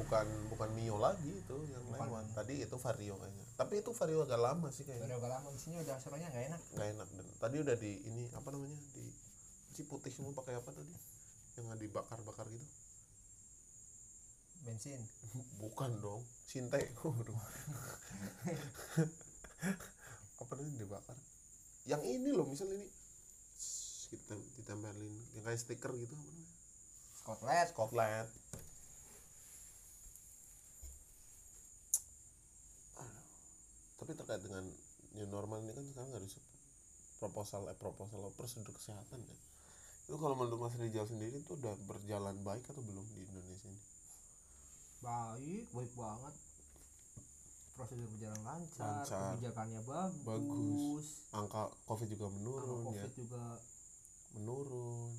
bukan bukan Mio lagi itu yang Bukan. lewat. Tadi itu Vario kayaknya. Tapi itu Vario agak lama sih kayaknya. Agak lama. Mesinnya udah suaranya nggak enak. Nggak enak. Dan tadi udah di ini apa namanya di si putih semua pakai apa tadi? Yang nggak dibakar-bakar gitu? Bensin. Bukan dong. Sinte Waduh. apa namanya dibakar? Yang ini loh misal ini kita ditempelin. Yang kayak stiker gitu apa namanya? Scotland. Scotland. Tapi terkait dengan new normal ini kan sekarang harus proposal eh proposal prosedur kesehatan ya. Itu kalau menurut Mas Rizal sendiri itu udah berjalan baik atau belum di Indonesia ini? Baik baik banget. Prosedur berjalan lancar, Lancar. kebijakannya bagus, Bagus. angka covid juga angka menurun ya. Covid juga menurun.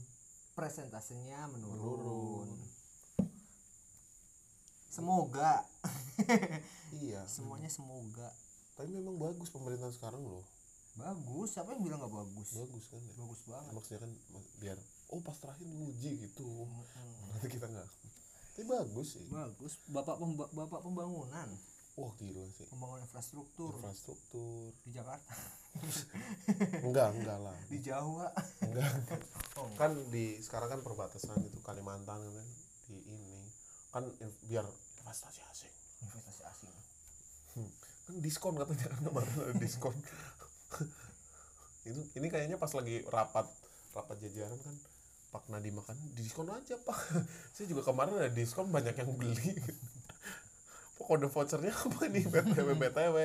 Presentasenya menurun, Menurun. semoga. Iya. Semuanya semoga. Tapi memang bagus pemerintahan sekarang loh. Bagus. Siapa yang bilang nggak bagus? Bagus kan ya? Bagus banget. Maksudnya kan biar oh pas terakhir nguji gitu. Mm-mm. nanti kita nggak. Tapi bagus sih. Bagus. Bapak pemba- bapak pembangunan. Wah gila sih. Pembangunan infrastruktur. Infrastruktur. Di Jakarta. Enggak enggak lah. Di Jawa enggak oh, kan di sekarang kan perbatasan itu Kalimantan kan di ini. Kan in- biar investasi asing. Investasi asing. Kan diskon katanya kan kemarin ada diskon. Itu ini kayaknya pas lagi rapat rapat jajaran kan Pak Nadiem makan diskon aja Pak. Saya juga kemarin ada diskon banyak yang beli. Kode vouchernya apa nih? Btw btw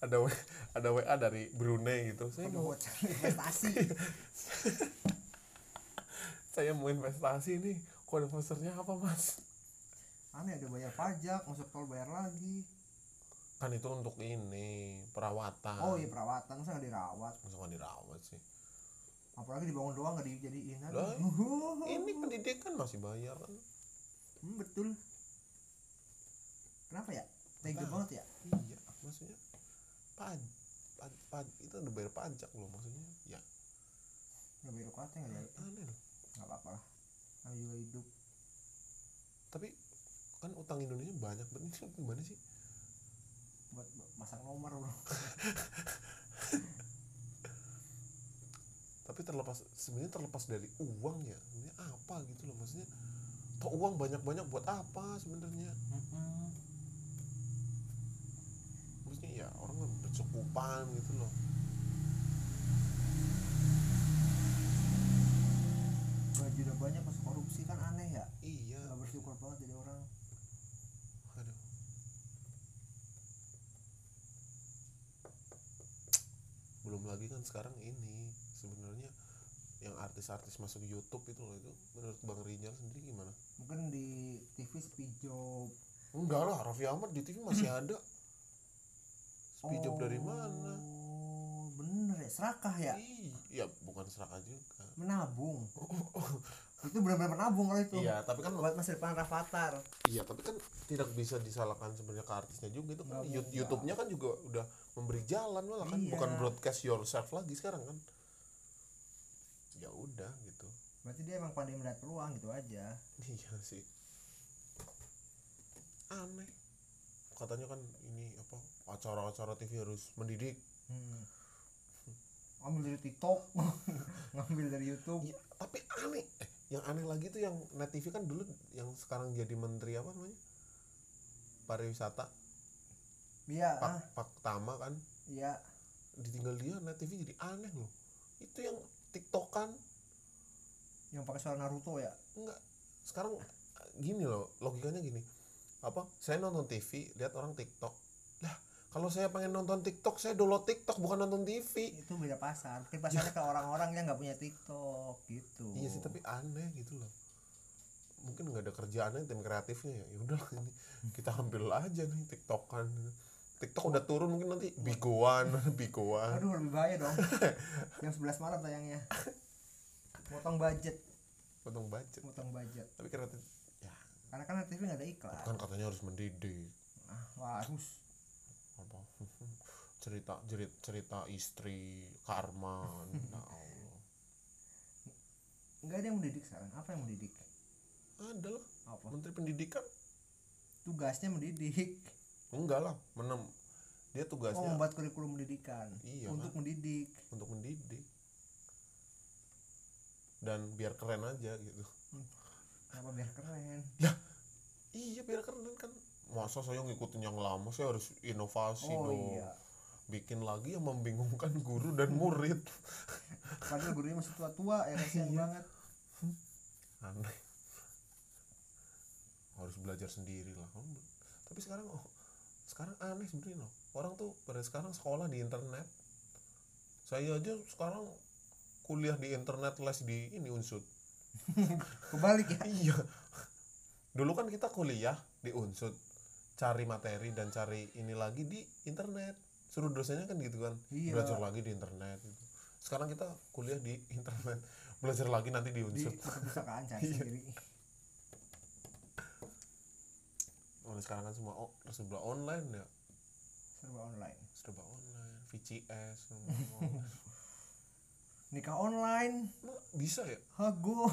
ada W- ada WA dari Brunei gitu. Saya mau investasi. Saya mau investasi nih. Kode vouchernya apa mas? Aneh ada bayar pajak masuk tol bayar lagi. Kan itu untuk ini perawatan. Oh iya perawatan. Masa nggak dirawat? Masa nggak dirawat sih? Apalagi dibangun doang nggak dijadiin. Lah, ini pendidikan masih bayar. Kan Hmm, betul. Kenapa ya? Tega banget ya? Iya paj paj, paj itu udah bayar pajak loh maksudnya. Ya. Nggak bayar nggak? Jadi aneh loh. Nggak apa-apa lah. Juga hidup. Tapi kan utang Indonesia banyak banget. Ini gimana sih? Buat masang nomor bro tapi terlepas sebenarnya terlepas dari uang ya. Ini apa gitu loh maksudnya. Toh uang banyak banyak buat apa sebenarnya ya orang bercukupan gitu loh. Gaji udah banyak masuk korupsi kan aneh ya? Iya. Nggak bersyukur banget jadi orang. Aduh belum lagi kan sekarang ini sebenarnya yang artis-artis masuk YouTube itu loh itu menurut Bang Rijal sendiri gimana? mungkin di TV sepi job. Enggak lah, Raffi Ahmad di TV masih ada. Speed job dari mana? oh bener ya serakah ya Iya, bukan serakah juga. menabung itu benar-benar menabung kalau itu Iya, tapi kan buat masa depan Rafathar iya, tapi kan tidak bisa disalahkan sebenarnya ke artisnya juga itu kan Nggak. YouTube-nya kan juga udah memberi jalan malah kan Iya. bukan broadcast yourself lagi sekarang kan. Ya udah gitu. berarti dia emang pandai melihat peluang gitu aja Iya sih. aneh katanya kan ini apa acara-acara TV harus mendidik. Hmm. ambil dari TikTok ngambil dari YouTube. Iya, tapi aneh. Eh yang aneh lagi tuh yang net TV kan dulu yang sekarang jadi menteri apa namanya? Pariwisata. Iya. Pak ah, Pak Tama kan? Iya. Ditinggal dia net TV jadi aneh loh. Itu yang tiktokan yang pakai suara Naruto ya? Enggak. Sekarang gini loh logikanya gini. Apa? Saya nonton TV lihat orang tiktok kalau saya pengen nonton tiktok saya download tiktok bukan nonton TV itu beda pasar. Mungkin pasarnya ke orang-orang yang nggak punya TikTok gitu. Iya sih tapi aneh gitu loh. Mungkin nggak ada kerjaannya tim kreatifnya ya. Ya udah ini kita ambil aja nih tiktokan. Tiktok udah turun mungkin nanti bigoan bigoan aduh lebih bahaya dong. Jam 11 malam tayangnya. Potong budget. Potong budget. Potong budget. Tapi kreatif ya. Karena kan TV nggak ada iklan. Kan katanya harus mendidik. Ah, wah harus apa? Cerita cerita cerita istri karma ya Allah. Nggak ada yang mendidik sekarang. Apa yang mendidik ada lah. Apa? Menteri pendidikan. Tugasnya mendidik. Enggak lah menem. Dia oh tugasnya membuat kurikulum pendidikan. Iya, untuk mendidik. Untuk mendidik. Dan biar keren aja gitu. Kenapa biar keren? Iya biar keren kan masa saya ngikutin yang lama saya harus inovasi oh dong. iya. Bikin lagi yang membingungkan guru dan murid. Padahal gurunya masih tua-tua ya kasihan Iya. banget. Aneh. Harus belajar sendiri lah. Tapi sekarang oh sekarang aneh sebenarnya loh. Orang tuh pada sekarang sekolah di internet. Saya aja sekarang kuliah di internet les di ini unsut. Kebalik ya? Iya. Dulu kan kita kuliah di unsut cari materi dan cari ini lagi di internet. Suruh dosennya kan gitu kan. Iya. belajar lagi di internet gitu. sekarang kita kuliah di internet. Belajar lagi nanti di di perpustakaan cari Iya. sendiri. Mulai sekarang kan semua oh, serba online ya? Serba online. Serba online VCS nikah online? Bisa ya? Hago.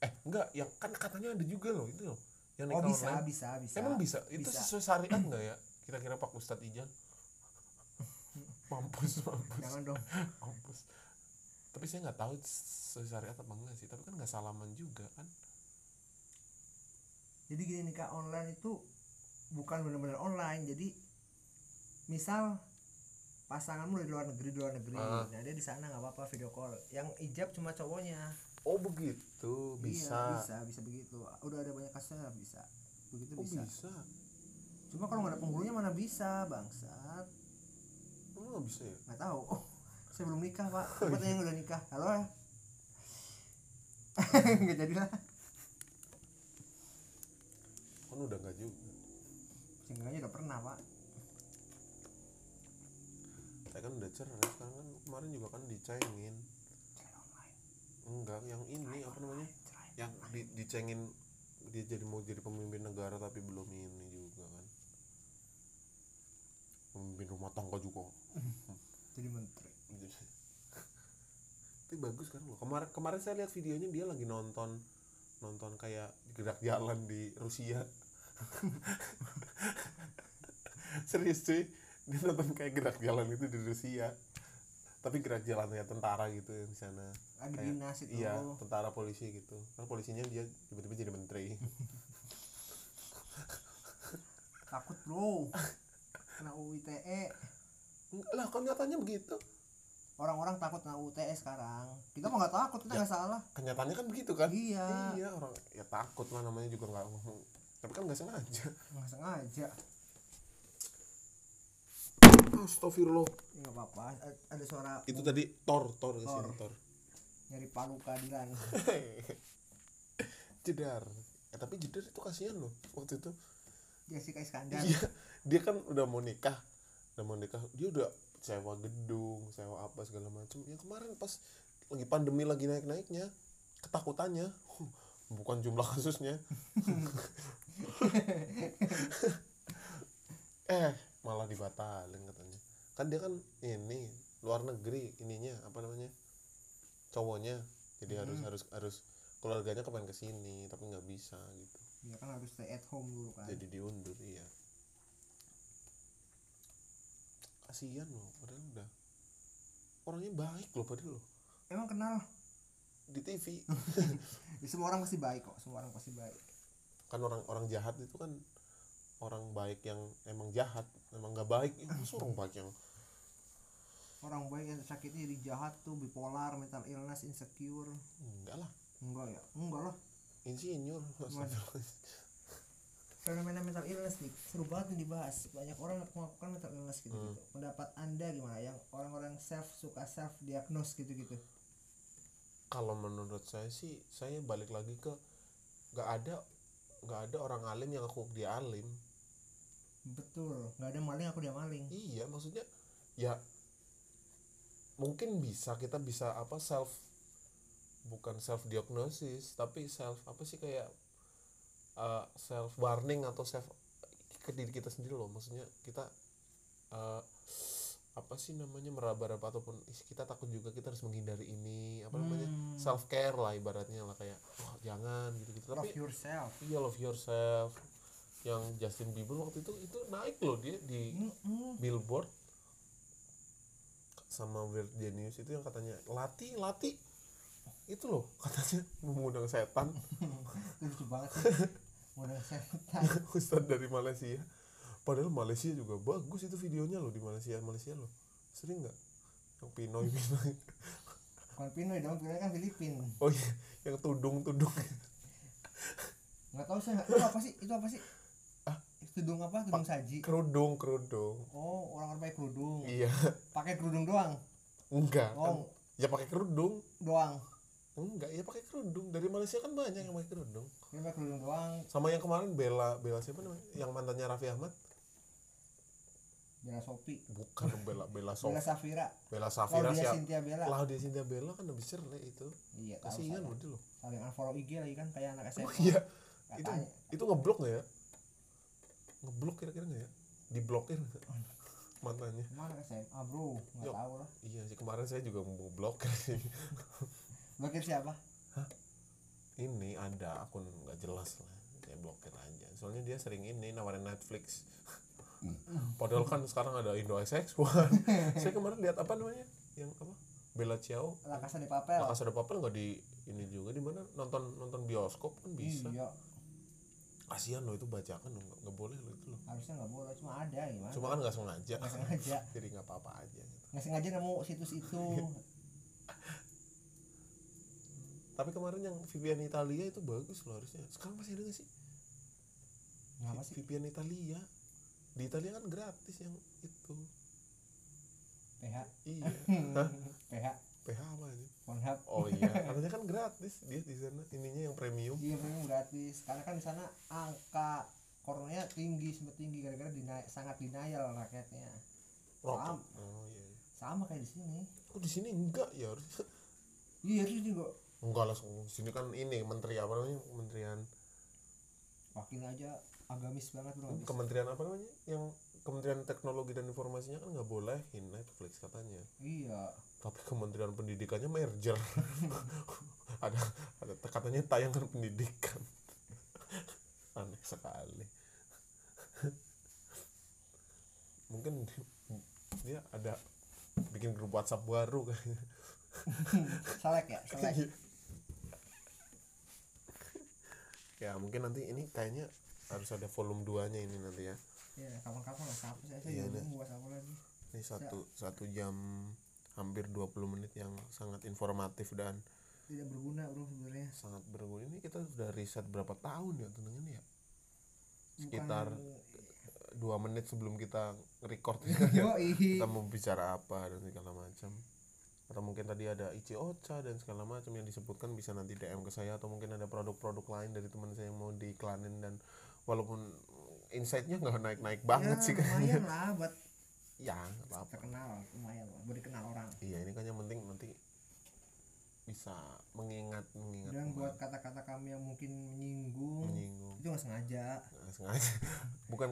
Eh enggak yang kan katanya ada juga loh itu loh yang oh bisa online bisa bisa. Emang bisa? Itu Bisa. sesuai syariat enggak ya? Kira-kira Pak Ustadz Ijan? Mampus mampus. Jangan dong. Mampus. Tapi saya nggak tahu sesuai syariat apa enggak sih. Tapi kan nggak salaman juga kan? Jadi gini nikah online itu bukan benar-benar online. Jadi misal pasanganmu dari luar negeri di luar negeri. Ah. nah dia di sana nggak apa-apa video call. Yang ijab cuma cowoknya oh begitu. Iya, bisa bisa bisa begitu. Udah ada banyak kasusnya bisa. Begitu oh bisa. bisa? Cuma kalau nggak ada penghulunya mana bisa bangsat. Oh nggak bisa ya? Nggak tahu. Oh, saya belum nikah pak. Oh, Siapa iya. yang udah nikah. Halo ya? Nggak jadilah kan udah nggak juga? Seenggaknya udah pernah pak. Saya kan udah cerai sekarang kan kemarin juga kan dicengin enggak yang ini apa namanya? Yang di, dicengin dia jadi mau jadi pemimpin negara tapi belum ini juga kan. Pemimpin rumah tangga juga. Jadi menteri. Tapi bagus kan loh. Kemarin kemarin saya lihat videonya dia lagi nonton nonton kayak gerak jalan di Rusia. Serius cuy. Dia nonton kayak gerak jalan itu di Rusia tapi jalannya tentara gitu yang di sana. Ada Kayak- dinas itu. iya tentara polisi gitu. Kan polisinya dia tiba-tiba jadi menteri. Takut bro. Kena UU ITE Enggak lah kan nyatanya begitu? Orang-orang takut kena UU ITE sekarang. Kita mah nggak takut kita Ya. nggak salah. kenyataannya kan begitu kan? Iya. Iya orang ya takut lah namanya juga nggak ngomong. Tapi kan nggak sengaja. Nggak sengaja Astagfirullah. Ya, nggak apa-apa ada suara itu tadi tor tor ke sini Tor. nyari palu keadilan. Jedar. Ya, tapi jedar itu kasihan loh waktu itu. Jessica Iskandar. Iya dia kan udah mau nikah. Udah mau nikah. Dia udah sewa gedung sewa apa segala macam ya kemarin pas lagi pandemi lagi naik naiknya ketakutannya huh, bukan jumlah kasusnya. Eh malah dibatalin katanya kan dia kan ini luar negeri ininya apa namanya cowoknya. Jadi harus Hmm. harus harus keluarganya kepengen ke sini tapi nggak bisa gitu. Dia kan harus stay at home dulu kan. Jadi diundur iya. Kasihan loh padahal udah orangnya baik loh padahal loh. Emang kenal? Di TV Ya, semua orang pasti baik kok semua orang pasti baik. Kan orang orang jahat itu kan orang baik yang emang jahat emang nggak baik. Itu orang baik yang orang baik yang sakitnya jadi jahat tuh bipolar mental illness insecure. Enggak lah. Enggak ya? Enggak lah. Insinyur. Fenomena mental illness nih seru banget nih dibahas. Banyak orang melakukan mental illness gitu gitu pendapat anda gimana? Yang orang-orang self suka self diagnose gitu gitu kalau menurut saya sih saya balik lagi ke nggak ada nggak ada orang alim yang aku dia alim betul nggak ada maling aku dia maling. Iya maksudnya ya mungkin bisa kita bisa apa self bukan self diagnosis tapi self apa sih kayak uh, self warning atau self ke diri kita sendiri loh. Maksudnya kita uh, apa sih namanya meraba-raba ataupun "Ih, kita takut juga kita harus menghindari ini apa namanya Hmm. self care lah ibaratnya lah kayak wah jangan gitu gitu love tapi yourself. iya love yourself yang Justin Bieber waktu itu itu naik loh dia di Mm-mm. billboard. Sama Weird Genius itu yang katanya latih latih itu loh katanya mengundang setan. Lucu banget modal setan. Ustadz dari Malaysia. Padahal Malaysia juga bagus itu videonya loh di Malaysia Malaysia loh. Sering nggak? Yang Pinoy Pinoy. Bukan Pinoy dong Pinoy kan Filipin. Oh iya yang tudung tudung nggak tahu saya itu apa sih? Itu apa sih. Tudung apa? Tudung saji? kerudung kerudung. Oh orang-orang pakai kerudung. Iya. Pakai kerudung doang? Enggak kan oh. ya pakai kerudung. Doang? Enggak ya pakai kerudung. Dari Malaysia kan banyak yang pakai kerudung. Ini pakai kerudung doang. Sama yang kemarin Bella Bella siapa namanya? Yang mantannya Raffi Ahmad? Bella Sopi bukan Bella Bella Sof Bella Safira. Bella Safira Claudia siapa Cynthia Bella. Claudia Cynthia Bella kan habis cerai itu. Iya kasihan dia loh. Saling unfollow IG lagi kan kayak anak SMA oh iya. Itu katanya itu ngeblok nggak ya ngeblok kira-kira nggak? Ya diblokir mantannya mana SMA bro. Nggak tahu lah. Iya sih kemarin saya juga mau blokir sih. Blokir siapa? Ini ada akun nggak jelas lah. Saya blokir aja. Soalnya dia sering ini nawarin Netflix. Padahal kan sekarang ada Indo XX1 saya kemarin lihat apa namanya? Yang apa? Bella Ciao. La Casa de Papel. La Casa de Papel nggak di ini juga di mana? Nonton nonton bioskop kan bisa. Iya kasihan loh itu bacakan loh nggak boleh loh itu loh. Harusnya nggak boleh cuma ada gimana cuma kan nggak sengaja. Nggak sengaja. Jadi nggak apa-apa aja gitu. nggak sengaja nemu situs itu tapi kemarin yang Vivian Italia itu bagus loh harusnya. Sekarang masih ada nggak sih? Ngapa sih? Vivian Italia. Di Italia kan gratis yang itu. PH iya? PH PH apa ini Pornhub. Oh iya. Katanya kan gratis dia di sana ininya yang premium. Iya premium gratis. Karena kan di sana angka coronanya tinggi sempat tinggi gara-gara dina- sangat denial rakyatnya. Rokok oh iya iya. sama kayak di sini. Kok di sini enggak ya harusnya? Iya harus juga enggak langsung di sini kan ini menteri apa namanya? Kementerian. Wakilnya aja agamis banget bro. Kementerian apa namanya? Yang kementerian teknologi dan informasinya kan nggak bolehin Netflix katanya. Iya tapi kementerian pendidikannya merger. Ada ada katanya tayangan pendidikan. Aneh sekali. Mungkin dia ada bikin grup WhatsApp baru kayaknya. Selek ya selek. Ya mungkin nanti ini kayaknya harus ada volume 2 nya ini nanti ya. Ya kapan-kapan lah sapu saya saya Iya, lagi. Ini satu satu jam hampir 20 menit yang sangat informatif dan tidak berguna bro sebenarnya. sangat berguna. Ini kita sudah riset berapa tahun ya tentang ini ya? Sekitar dua menit sebelum kita record yo kita mau bicara apa dan segala macam. Atau mungkin tadi ada Ichi Ocha dan segala macam yang disebutkan bisa nanti DM ke saya atau mungkin ada produk-produk lain dari teman saya yang mau diiklanin dan walaupun insight-nya nggak naik-naik banget ya, sih kayaknya lah buat ya nggak apa-apa. Terkenal lumayan buat dikenal orang. Iya ini kan yang penting nanti bisa mengingat mengingat dan buat kata-kata kami yang mungkin menyinggung menyinggung. itu nggak sengaja. Nggak sengaja. Bukan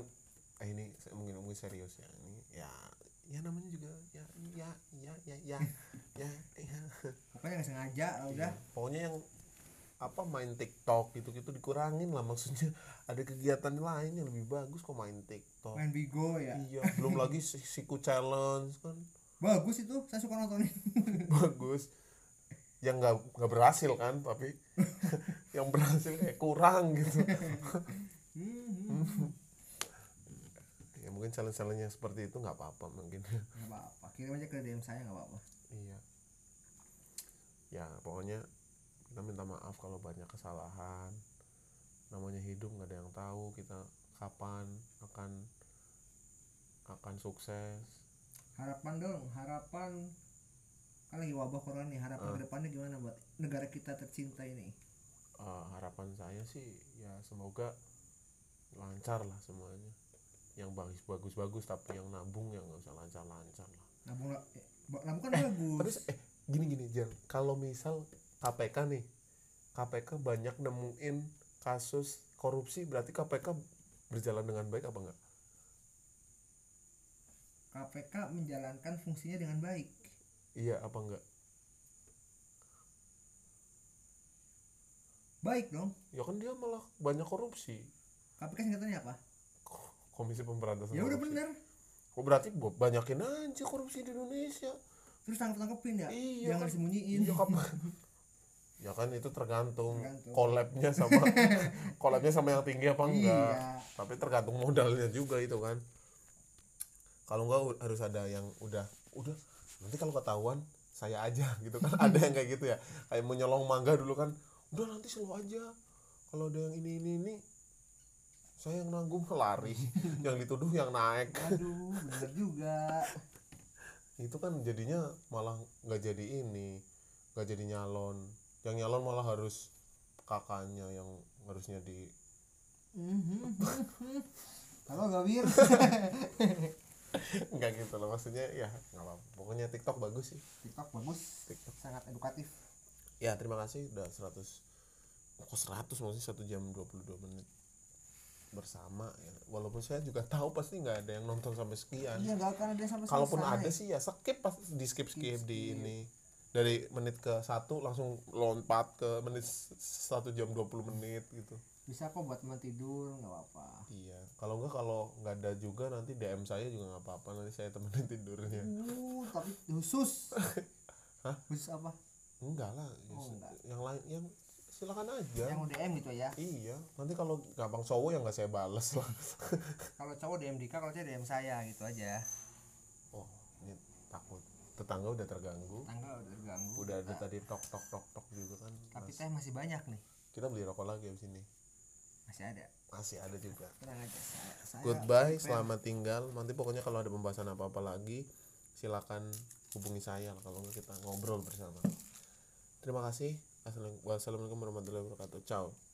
eh, ini mungkin mungkin serius ya ini ya ya namanya juga ya ya ya ya ya ya, ya. pokoknya nggak sengaja lah udah. Iya. pokoknya yang apa main TikTok gitu gitu dikurangin lah maksudnya. Ada kegiatan lain yang lebih bagus kok main TikTok. Main bigo ya. Iya belum lagi si- siku challenge kan. Bagus itu saya suka nontonin. Bagus. Yang nggak nggak berhasil kan tapi yang berhasil kayak kurang gitu. Ya mungkin challenge challenge yang seperti itu nggak apa-apa mungkin. Nggak apa-apa kirim aja ke DM saya nggak apa-apa. Iya. Ya pokoknya kita minta maaf kalau banyak kesalahan. Namanya hidup nggak ada yang tahu kita kapan akan akan sukses. Harapan dong harapan. Kan lagi wabah corona nih harapan Ah. ke depannya gimana buat negara kita tercinta ini? Eh, harapan saya sih ya semoga lancar lah semuanya. Yang bagus bagus bagus tapi yang nabung yang nggak usah lancar lancar lah. Nabung eh, nabung kan tapi bagus eh gini gini Jan kalau misal KPK nih. KPK banyak nemuin kasus korupsi berarti KPK berjalan dengan baik apa enggak? KPK menjalankan fungsinya dengan baik. Iya apa enggak? Baik dong. Ya kan dia malah banyak korupsi. KPK singkatannya apa? Komisi Pemberantasan ya udah bener. Oh berarti banyakin aja korupsi di Indonesia. Terus tangkap tangkepin ya? Iya, jangan kan. disembunyiin. Iya? ya kan itu tergantung, Tergantung. collabnya sama collabnya sama yang tinggi apa enggak. iya. Tapi tergantung modalnya juga itu kan. Kalau enggak harus ada yang udah udah nanti kalau ketahuan saya aja gitu kan. Ada yang kayak gitu ya. Kayak mau nyolong mangga dulu kan. Udah nanti selo aja. Kalau ada yang ini ini ini saya yang nanggung. Lari. Yang dituduh yang naik. Aduh bener juga. Itu kan jadinya malah nggak jadi ini nggak jadi nyalon yang nyalon malah harus kakaknya yang harusnya di Mhm. halo Gawir. Nggak gitu loh maksudnya ya nggak apa pokoknya TikTok bagus sih. TikTok bagus. TikTok. Sangat edukatif. Ya terima kasih. Udah 100 kok 100 maksudnya satu jam 22 menit bersama ya. walaupun saya juga tahu pasti nggak ada yang nonton sampai sekian. Iya nggak akan ada sampai kalaupun ada sih ya skip pasti di skip skip Skip, di skip. ini dari menit ke satu langsung lompat ke menit satu jam 20 menit gitu. Bisa kok buat teman tidur nggak apa-apa. Iya kalau enggak kalau nggak ada juga nanti DM saya juga nggak apa-apa nanti saya temenin tidurnya. Uh tapi khusus. Hah? khusus apa? Enggak lah Oh, enggak. yang lain yang silakan aja. Yang UDM gitu ya? Iya nanti kalau gampang cowok yang nggak saya bales lah. Kalau cowok DM Dika kalau cewek DM saya gitu aja tetangga udah terganggu tanggal udah terganggu udah ada tadi tok tok tok tok juga kan tapi teh masih banyak nih kita beli rokok lagi abis ini masih ada masih ada juga tenang aja saya, saya Goodbye, selamat tinggal. Nanti pokoknya kalau ada pembahasan apa-apa lagi, silakan hubungi saya lah kalau enggak kita ngobrol bersama. Terima kasih. Assalamualaikum warahmatullahi wabarakatuh. Ciao.